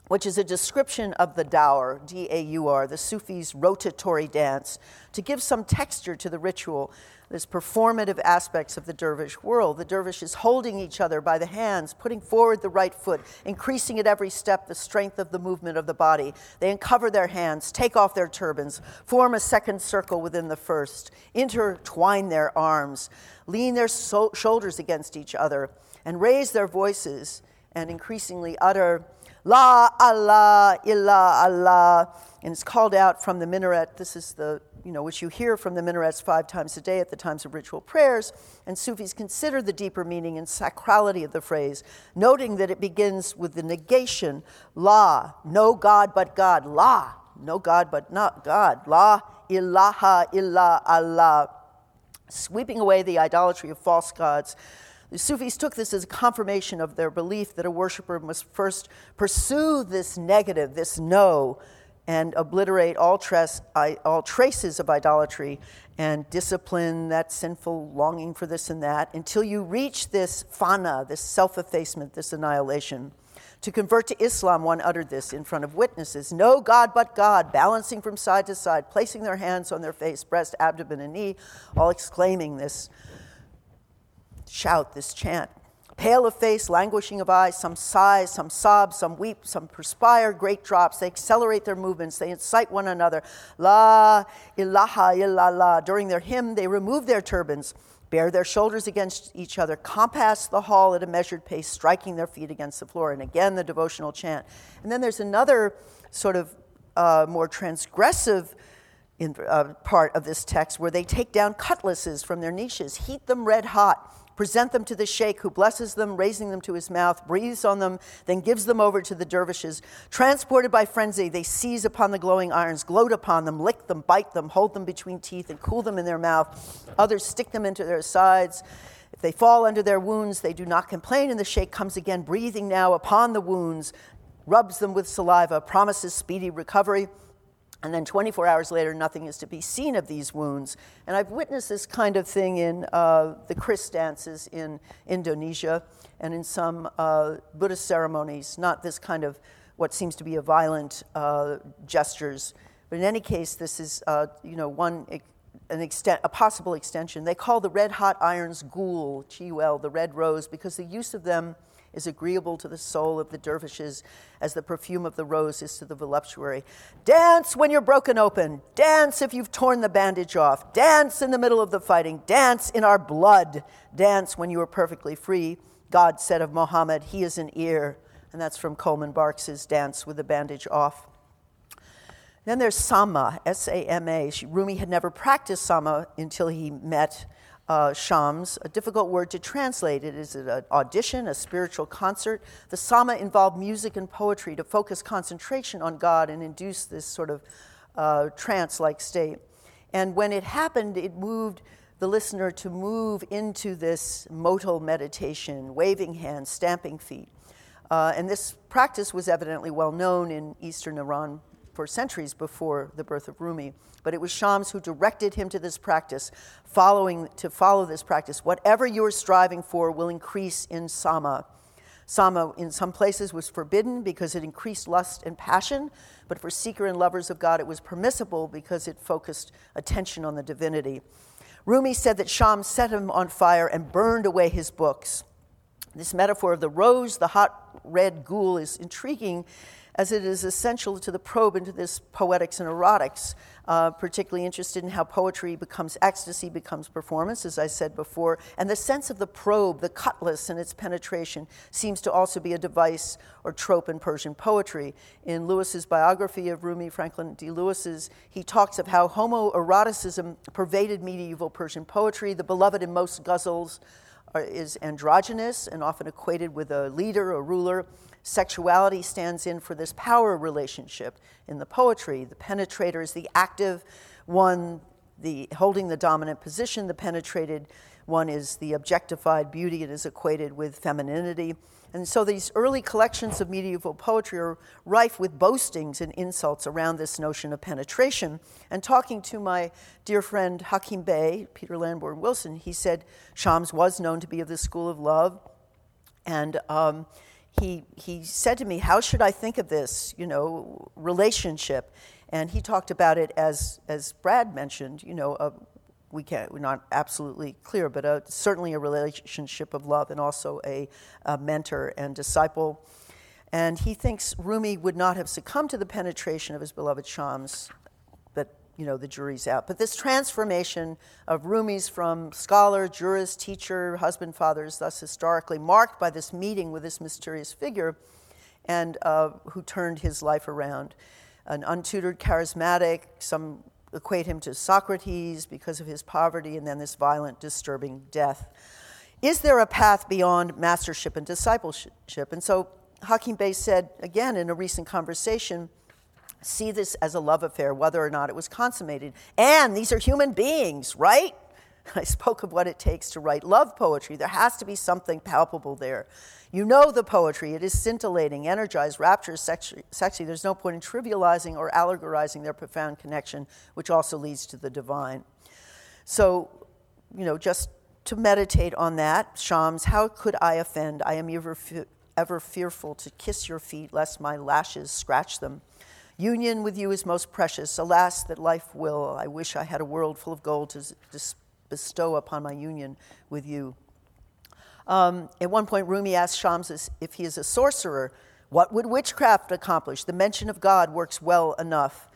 which is a description of the Daur, D A U R, the Sufis' rotatory dance, to give some texture to the ritual there's performative aspects of the dervish world. The dervish is holding each other by the hands, putting forward the right foot, increasing at every step the strength of the movement of the body. They uncover their hands, take off their turbans, form a second circle within the first, intertwine their arms, lean their so- shoulders against each other, and raise their voices and increasingly utter La Allah, Illah Allah. And it's called out from the minaret. This is the you know, which you hear from the minarets five times a day at the times of ritual prayers, and Sufis consider the deeper meaning and sacrality of the phrase, noting that it begins with the negation, la, no God but God, la, no God but not God, la ilaha illa Allah, sweeping away the idolatry of false gods. The Sufis took this as a confirmation of their belief that a worshiper must first pursue this negative, this no, and obliterate all, all traces of idolatry and discipline that sinful longing for this and that until you reach this fana, this self effacement, this annihilation. To convert to Islam, one uttered this in front of witnesses No God but God, balancing from side to side, placing their hands on their face, breast, abdomen, and knee, all exclaiming this shout, this chant pale of face, languishing of eye, some sigh, some sob, some weep, some perspire great drops. They accelerate their movements, they incite one another. La ilaha illallah. During their hymn, they remove their turbans, bare their shoulders against each other, compass the hall at a measured pace, striking their feet against the floor. And again, the devotional chant. And then there's another sort of uh, more transgressive in, uh, part of this text where they take down cutlasses from their niches, heat them red hot present them to the sheikh, who blesses them, raising them to his mouth, breathes on them, then gives them over to the dervishes. Transported by frenzy, they seize upon the glowing irons, gloat upon them, lick them, bite them, hold them between teeth, and cool them in their mouth. Others stick them into their sides. If they fall under their wounds, they do not complain, and the sheikh comes again, breathing now upon the wounds, rubs them with saliva, promises speedy recovery. And then 24 hours later, nothing is to be seen of these wounds. And I've witnessed this kind of thing in uh, the Kris dances in Indonesia and in some uh, Buddhist ceremonies, not this kind of what seems to be a violent uh, gestures. But in any case, this is, uh, you know, one, an extent, a possible extension. They call the red hot irons gul, G-U-L, the red rose, because the use of them is agreeable to the soul of the dervishes as the perfume of the rose is to the voluptuary. Dance when you're broken open. Dance if you've torn the bandage off. Dance in the middle of the fighting. Dance in our blood. Dance when you are perfectly free. God said of Muhammad, He is an ear. And that's from Coleman Barks's Dance with the Bandage Off. Then there's Sama, S A M A. Rumi had never practiced Sama until he met uh, Shams, a difficult word to translate. It is an audition, a spiritual concert. The Sama involved music and poetry to focus concentration on God and induce this sort of uh, trance like state. And when it happened, it moved the listener to move into this modal meditation, waving hands, stamping feet. Uh, and this practice was evidently well known in Eastern Iran for centuries before the birth of Rumi. But it was Shams who directed him to this practice, following to follow this practice. Whatever you are striving for will increase in sama. Sama in some places was forbidden because it increased lust and passion, but for seeker and lovers of God it was permissible because it focused attention on the divinity. Rumi said that Shams set him on fire and burned away his books. This metaphor of the rose, the hot red gul, is intriguing as it is essential to the probe into this poetics and erotics. Uh, particularly interested in how poetry becomes ecstasy, becomes performance, as I said before. And the sense of the probe, the cutlass, and its penetration seems to also be a device or trope in Persian poetry. In Lewis's biography of Rumi, Franklin D. Lewis's, he talks of how homoeroticism pervaded medieval Persian poetry. The beloved in most ghazals is androgynous and often equated with a leader, a ruler. Sexuality stands in for this power relationship in the poetry. The penetrator is the active one, the holding the dominant position. The penetrated one is the objectified beauty. It is equated with femininity. And so these early collections of medieval poetry are rife with boastings and insults around this notion of penetration. And talking to my dear friend Hakim Bey, Peter Lamborn Wilson, he said Shams was known to be of the school of love. And um, he, he said to me, How should I think of this, you know, relationship? And he talked about it as, as Brad mentioned, you know, a, we can't, we're not absolutely clear, but a, certainly a relationship of love and also a, a mentor and disciple. And he thinks Rumi would not have succumbed to the penetration of his beloved Shams you know, the jury's out. But this transformation of Rumi's from scholar, jurist, teacher, husband, father is thus historically marked by this meeting with this mysterious figure and uh, who turned his life around. An untutored, charismatic, some equate him to Socrates because of his poverty and then this violent, disturbing death. Is there a path beyond mastership and discipleship? And so Hakim Bey said, again in a recent conversation, see this as a love affair, whether or not it was consummated. And these are human beings, right? (laughs) I spoke of what it takes to write love poetry. There has to be something palpable there. You know the poetry, it is scintillating, energized, rapturous, sexy, sexy. There's no point in trivializing or allegorizing their profound connection, which also leads to the divine. So, you know, just to meditate on that, Shams, how could I offend? I am ever, ever fearful to kiss your feet, lest my lashes scratch them. Union with you is most precious. Alas, that life will. I wish I had a world full of gold to, to bestow upon my union with you. Um, at one point, Rumi asked Shams if he is a sorcerer. What would witchcraft accomplish? The mention of God works well enough.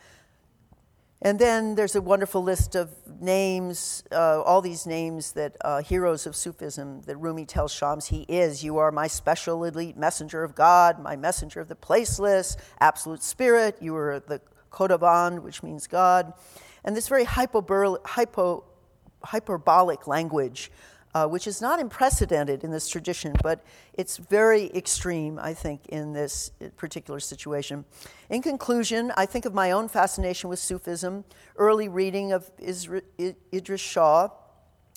And then there's a wonderful list of names, uh, all these names that uh, heroes of Sufism that Rumi tells Shams he is. You are my special elite messenger of God, my messenger of the placeless, absolute spirit. You are the Khudavand, which means God. And this very hypo, hyperbolic language uh, which is not unprecedented in this tradition, but it's very extreme, I think, in this particular situation. In conclusion, I think of my own fascination with Sufism, early reading of Isra- Idris Shah,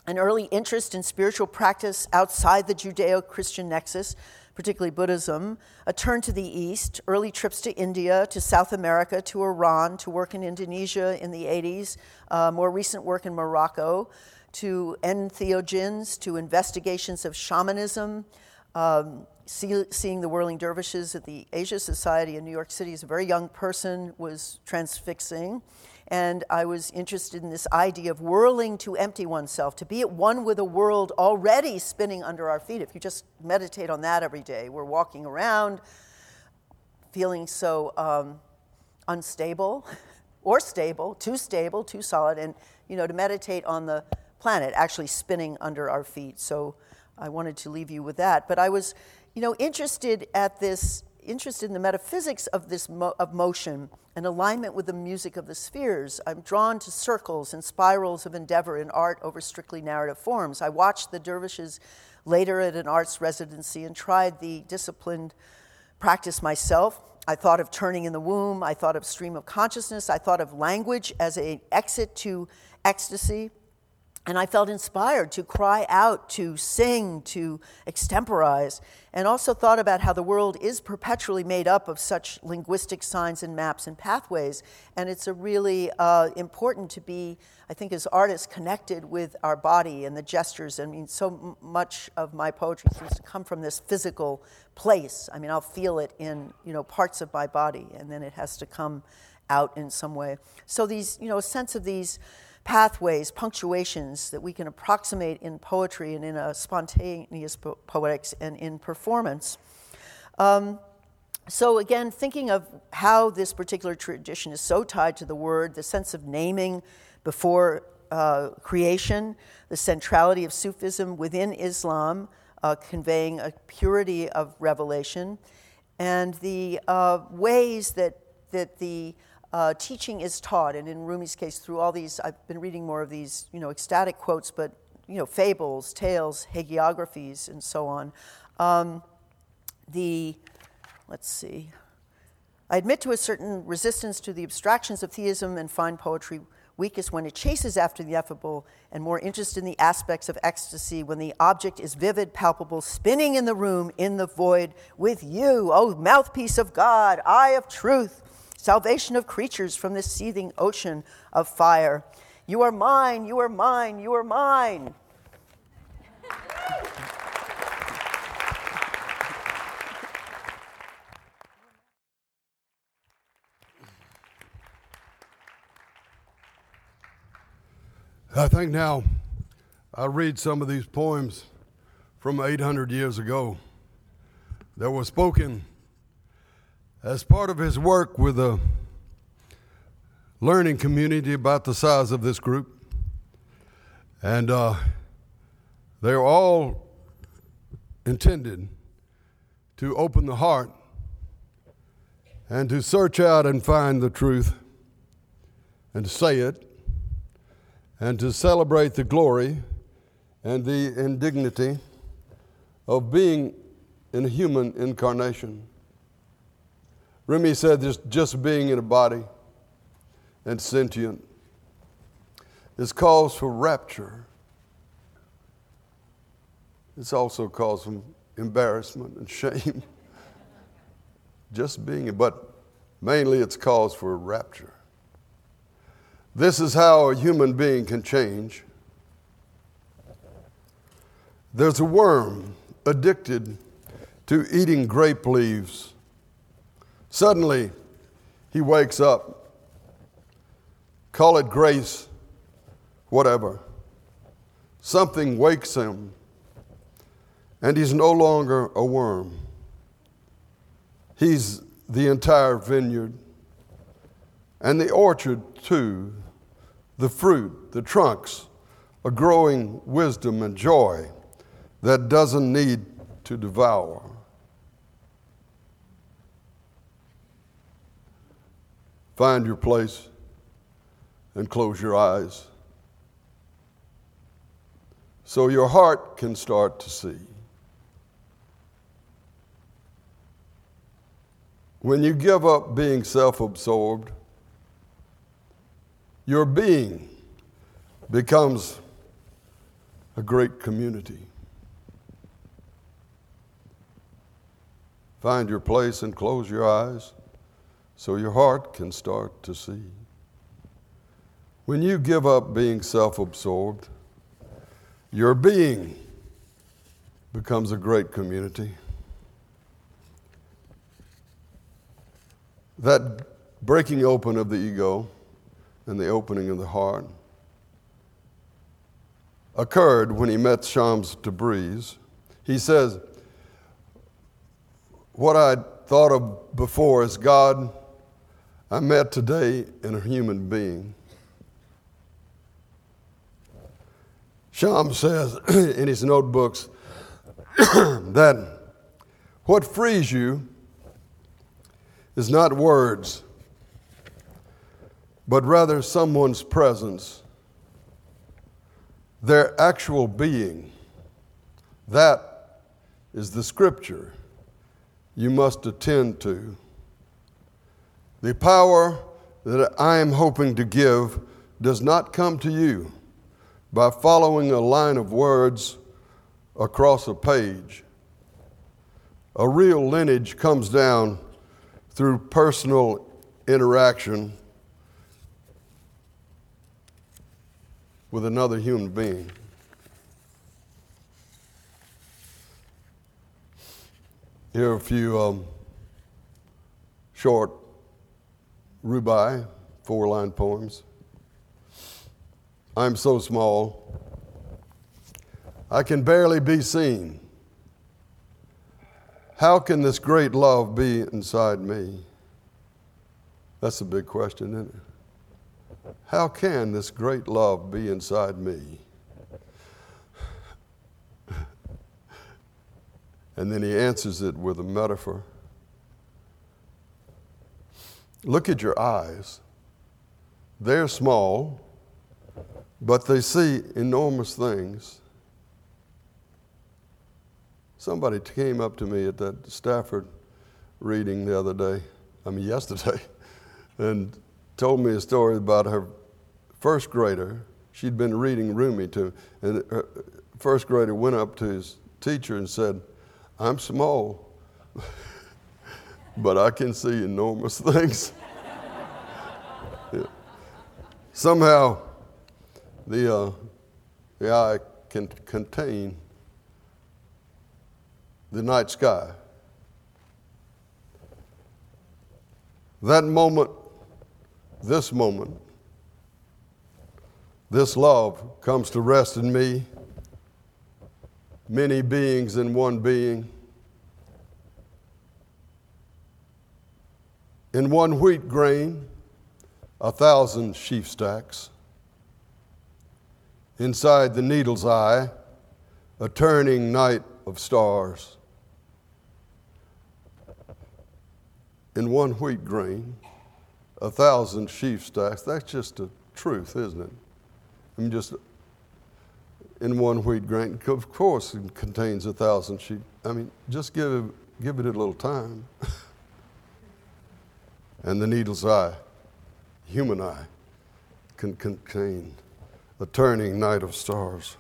an early interest in spiritual practice outside the Judeo Christian nexus, particularly Buddhism, a turn to the East, early trips to India, to South America, to Iran, to work in Indonesia in the 80s, uh, more recent work in Morocco to entheogens, to investigations of shamanism. Um, see, seeing the whirling dervishes at the Asia Society in New York City as a very young person was transfixing. And I was interested in this idea of whirling to empty oneself, to be at one with a world already spinning under our feet. If you just meditate on that every day, we're walking around feeling so um, unstable (laughs) or stable, too stable, too solid. And, you know, to meditate on the planet actually spinning under our feet. So I wanted to leave you with that. But I was, you know, interested at this interested in the metaphysics of this mo- of motion and alignment with the music of the spheres. I'm drawn to circles and spirals of endeavor in art over strictly narrative forms. I watched the dervishes later at an arts residency and tried the disciplined practice myself. I thought of turning in the womb. I thought of stream of consciousness. I thought of language as an exit to ecstasy. And I felt inspired to cry out, to sing, to extemporize, and also thought about how the world is perpetually made up of such linguistic signs and maps and pathways. And it's a really uh, important to be, I think, as artists, connected with our body and the gestures. I mean, so much of my poetry seems to come from this physical place. I mean, I'll feel it in, you know, parts of my body, and then it has to come out in some way. So these, you know, a sense of these pathways, punctuations that we can approximate in poetry and in a spontaneous po- poetics and in performance. Um, so, again, thinking of how this particular tradition is so tied to the word, the sense of naming before uh, creation, the centrality of Sufism within Islam, uh, conveying a purity of revelation, and the uh, ways that, that the uh, teaching is taught, and in Rumi's case, through all these, I've been reading more of these, you know, ecstatic quotes, but you know, fables, tales, hagiographies, and so on. Um, the, let's see, I admit to a certain resistance to the abstractions of theism and fine poetry weakest when it chases after the ineffable and more interest in the aspects of ecstasy when the object is vivid, palpable, spinning in the room, in the void, with you, O mouthpiece of God, eye of truth salvation of creatures from this seething ocean of fire. You are mine, you are mine, you are mine. I think now I'll read some of these poems from 800 years ago that were spoken as part of his work with a learning community about the size of this group. And uh, they're all intended to open the heart and to search out and find the truth and to say it and to celebrate the glory and the indignity of being in human incarnation. Rumi said just being in a body and sentient is cause for rapture. It's also cause for embarrassment and shame. (laughs) just being, but mainly it's cause for rapture. This is how a human being can change. There's a worm addicted to eating grape leaves Suddenly, he wakes up. Call it grace, whatever. Something wakes him, and he's no longer a worm. He's the entire vineyard and the orchard, too, the fruit, the trunks, a growing wisdom and joy that doesn't need to devour. Find your place and close your eyes so your heart can start to see. When you give up being self absorbed, your being becomes a great community. Find your place and close your eyes so your heart can start to see. When you give up being self absorbed, your being becomes a great community. That breaking open of the ego and the opening of the heart occurred when he met Shams Tabriz. He says, What I thought of before is God I met today in a human being. Shams says (clears throat) in his notebooks (clears throat) that what frees you is not words, but rather someone's presence, their actual being. That is the scripture you must attend to. The power that I am hoping to give does not come to you by following a line of words across a page. A real lineage comes down through personal interaction with another human being. Here are a few um, short Rubai, four line poems. I'm so small, I can barely be seen. How can this great love be inside me? That's a big question, isn't it? How can this great love be inside me? And then he answers it with a metaphor. Look at your eyes. They're small, but they see enormous things. Somebody came up to me at that Stafford reading the other day, I mean, (laughs) yesterday, and told me a story about her first grader. She'd been reading Rumi to, and her first grader went up to his teacher and said, I'm small, (laughs) but I can see enormous (laughs) things. yeah. Somehow, the, uh, the eye can contain the night sky. That moment, this moment, this love comes to rest in me many beings in one being. In one wheat grain, a thousand sheaf stacks. Inside the needle's eye, a turning night of stars. In one wheat grain, a thousand sheaf stacks. That's just a truth, isn't it? I mean, just in one wheat grain. Of course, it contains a thousand sheep. I mean, just give it, give it a little time. (laughs) and the needle's eye, human eye, can contain a turning night of stars.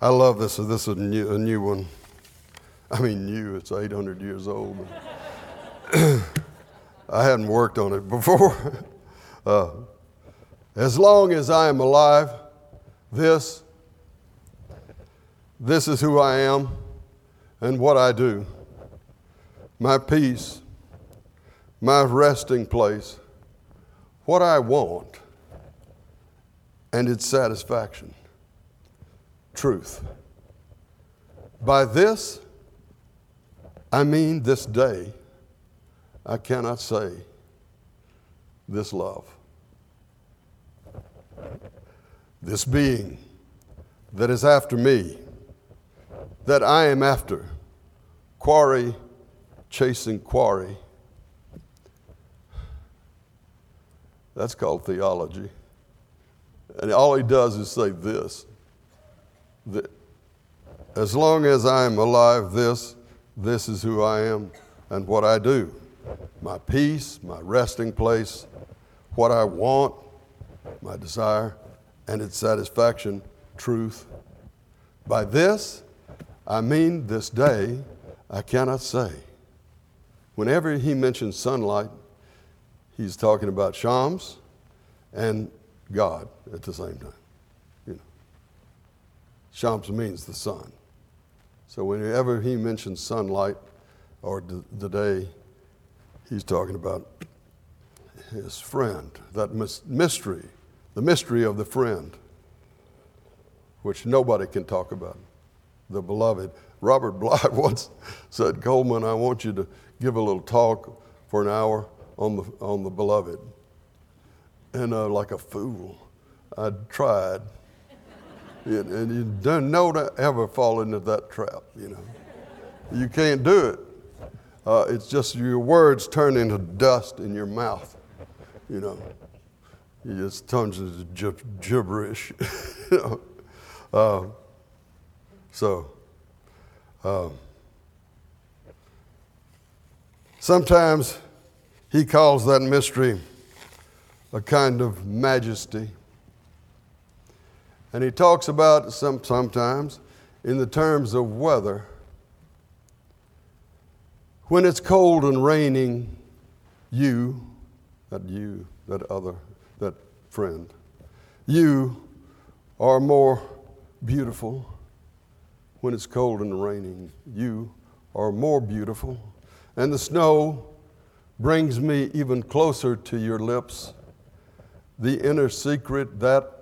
I love this. This is a new, a new one. I mean, new, it's 800 years old. (coughs) I hadn't worked on it before. (laughs) Uh, as long as I am alive, this, this is who I am and what I do. My peace, my resting place, what I want, and its satisfaction. Truth. By this, I mean this day, I cannot say this love this being that is after me, that I am after, quarry chasing quarry. That's called theology. And all he does is say this that as long as I am alive, this, this is who I am and what I do. My peace, my resting place, what I want, my desire and its satisfaction, truth. By this, I mean this day, I cannot say. Whenever he mentions sunlight, he's talking about Shams and God at the same time. You know. Shams means the sun. So whenever he mentions sunlight or the, the day, he's talking about his friend, that mystery the mystery of the friend, which nobody can talk about, the beloved. Robert Bly (laughs) once said, Coleman, I want you to give a little talk for an hour on the, on the beloved. And uh, like a fool, I tried. and, and you don't know to ever fall into that trap, you know. You can't do it. uh, it's just your words turn into dust in your mouth. You know, it just turns into gib- gibberish. (laughs) you know? Uh, so, um, sometimes he calls that mystery a kind of majesty. And he talks about some, sometimes in the terms of weather. When it's cold and raining, you, that you, that other, that friend, you are more beautiful. When it's cold and raining, you are more beautiful. And the snow brings me even closer to your lips, the inner secret, that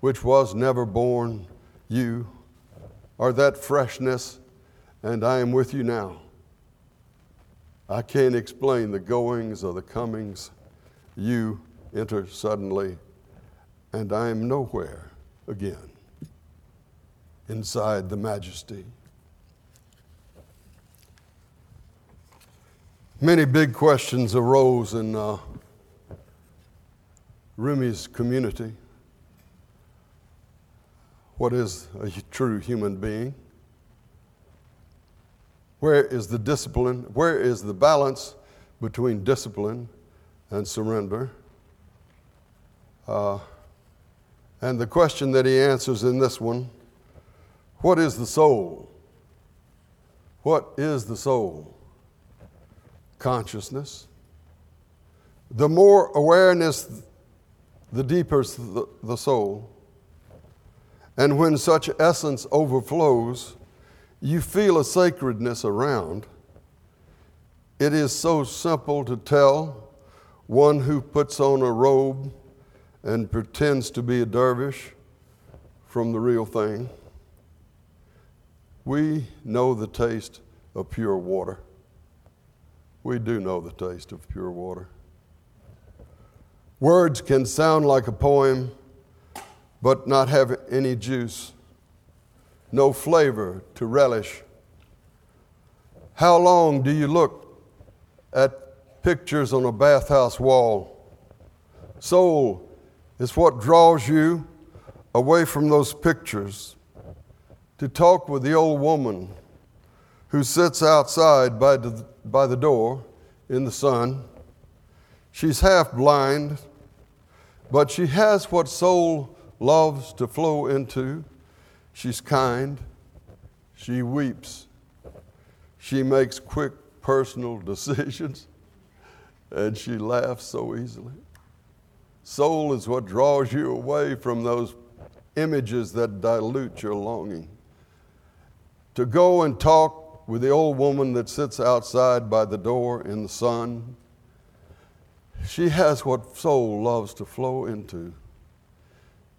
which was never born, you are that freshness, and I am with you now. I can't explain the goings or the comings. You enter suddenly, and I am nowhere again inside the majesty. Many big questions arose in uh, Rumi's community. What is a true human being? Where is the discipline? Where is the balance between discipline and surrender? Uh, and the question that he answers in this one what is the soul? What is the soul? Consciousness. The more awareness, the deeper the, the soul. And when such essence overflows, you feel a sacredness around. It is so simple to tell one who puts on a robe and pretends to be a dervish from the real thing. We know the taste of pure water. We do know the taste of pure water. Words can sound like a poem, but not have any juice no flavor to relish. How long do you look at pictures on a bathhouse wall? Soul is what draws you away from those pictures to talk with the old woman who sits outside by the, by the door in the sun. She's half blind, but she has what soul loves to flow into She's kind. She weeps. She makes quick personal (laughs) decisions. And she laughs so easily. Soul is what draws you away from those images that dilute your longing. To go and talk with the old woman that sits outside by the door in the sun, she has what soul loves to flow into.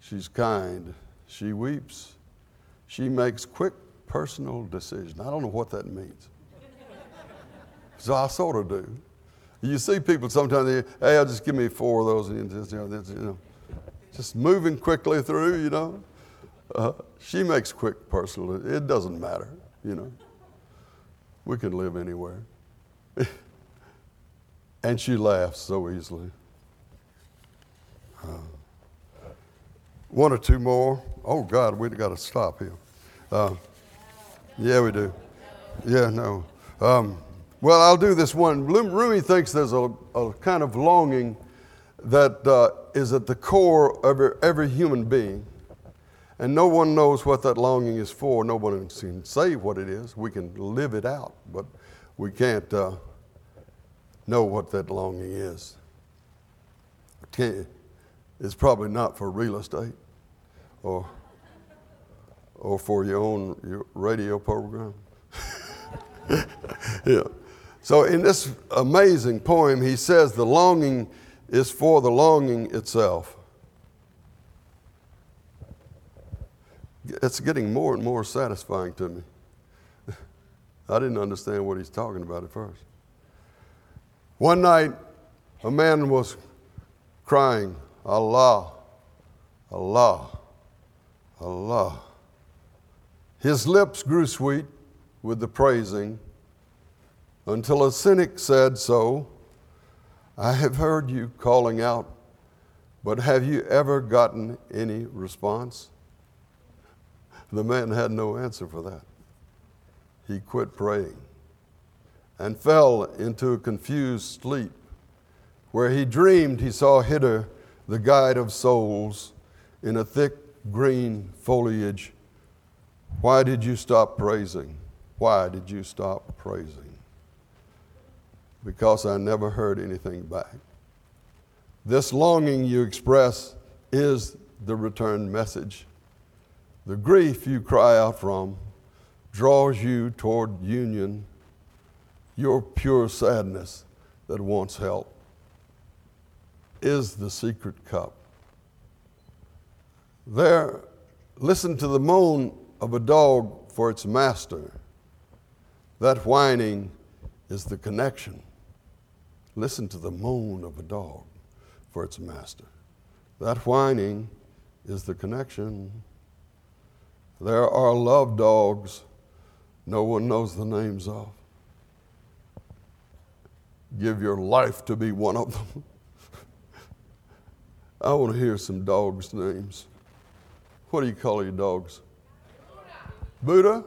She's kind. She weeps. She makes quick personal decisions. I don't know what that means. (laughs) so I sort of do. You see people sometimes, they, hey, I'll just give me four of those, and just, you know, you know just moving quickly through, you know. Uh, she makes quick personal, it doesn't matter, you know. We can live anywhere. (laughs) and she laughs so easily. Uh, one or two more. Oh, God, we've got to stop here. Uh, yeah, we do. Yeah, no. Um, well, I'll do this one. Rumi thinks there's a, a kind of longing that uh, is at the core of every, every human being. And no one knows what that longing is for. No one can say what it is. We can live it out, but we can't uh, know what that longing is. It's probably not for real estate or or for your own your radio program. (laughs) yeah. So, in this amazing poem, he says the longing is for the longing itself. It's getting more and more satisfying to me. (laughs) I didn't understand what he's talking about at first. One night, a man was crying, Allah, Allah, Allah. His lips grew sweet with the praising until a cynic said so. I have heard you calling out, but have you ever gotten any response? The man had no answer for that. He quit praying and fell into a confused sleep where he dreamed he saw Khidr, the guide of souls, in a thick green foliage. Why did you stop praising? Why did you stop praising? Because I never heard anything back. This longing you express is the return message. The grief you cry out from draws you toward union, your pure sadness that wants help is the secret cup. There, listen to the moan of a dog for its master. That whining is the connection. Listen to the moan of a dog for its master. That whining is the connection. There are love dogs no one knows the names of. Give your life to be one of them. (laughs) I want to hear some dogs' names. What do you call your dogs? Buddha?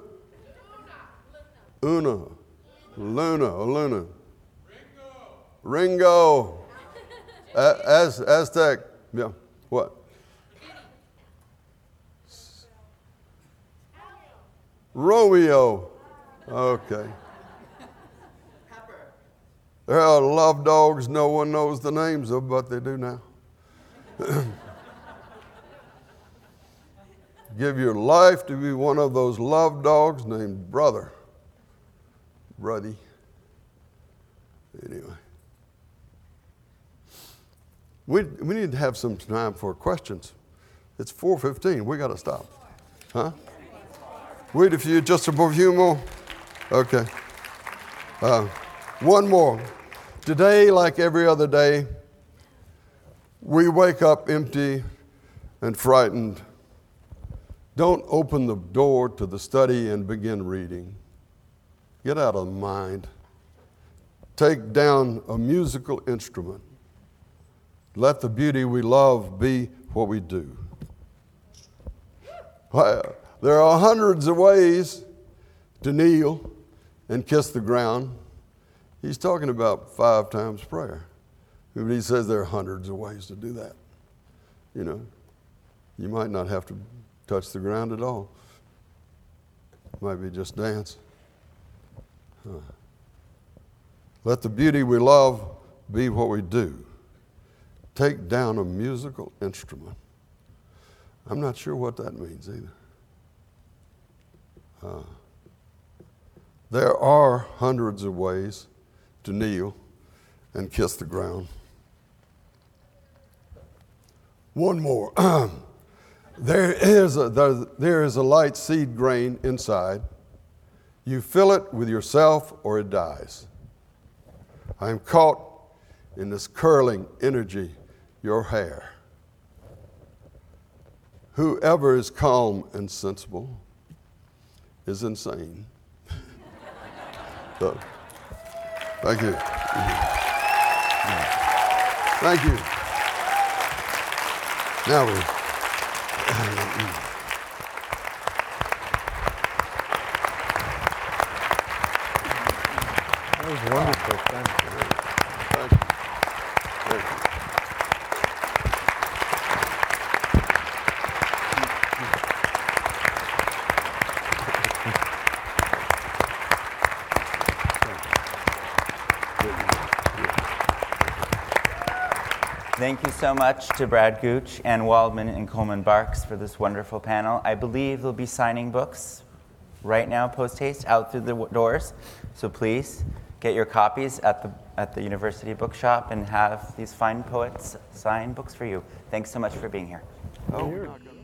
Una. Luna. Luna. Ringo. Ringo. Az- Aztec. Yeah. What? Romeo. Okay. There are love dogs no one knows the names of, but they do now. (coughs) Give your life to be one of those love dogs named Brother. Bruddy. Anyway. We, we need to have some time for questions. It's 4.15. We got to stop. Huh? Wait a few, just a few more. Okay. Uh, one more. Today, like every other day, we wake up empty and frightened. Don't open the door to the study and begin reading. Get out of the mind. Take down a musical instrument. Let the beauty we love be what we do. There are hundreds of ways to kneel and kiss the ground. He's talking about five times prayer. But he says there are hundreds of ways to do that. You know, you might not have to touch the ground at all. It might be just dance. Huh. Let the beauty we love be what we do. Take down a musical instrument. I'm not sure what that means either. Uh, there are hundreds of ways to kneel and kiss the ground. One more. (clears throat) there, is a, there, there is a light seed grain inside. You fill it with yourself or it dies. I am caught in this curling energy, your hair. Whoever is calm and sensible is insane. so, thank you. Thank you. Now we. That was wonderful. Thank you. Thank you. Thank you. Thank you so much to Brad Gooch, Anne Waldman, and Coleman Barks for this wonderful panel. I believe they'll be signing books right now, post haste, out through the w- doors. So please get your copies at the, at the university bookshop and have these fine poets sign books for you. Thanks so much for being here. Oh, we're not gonna-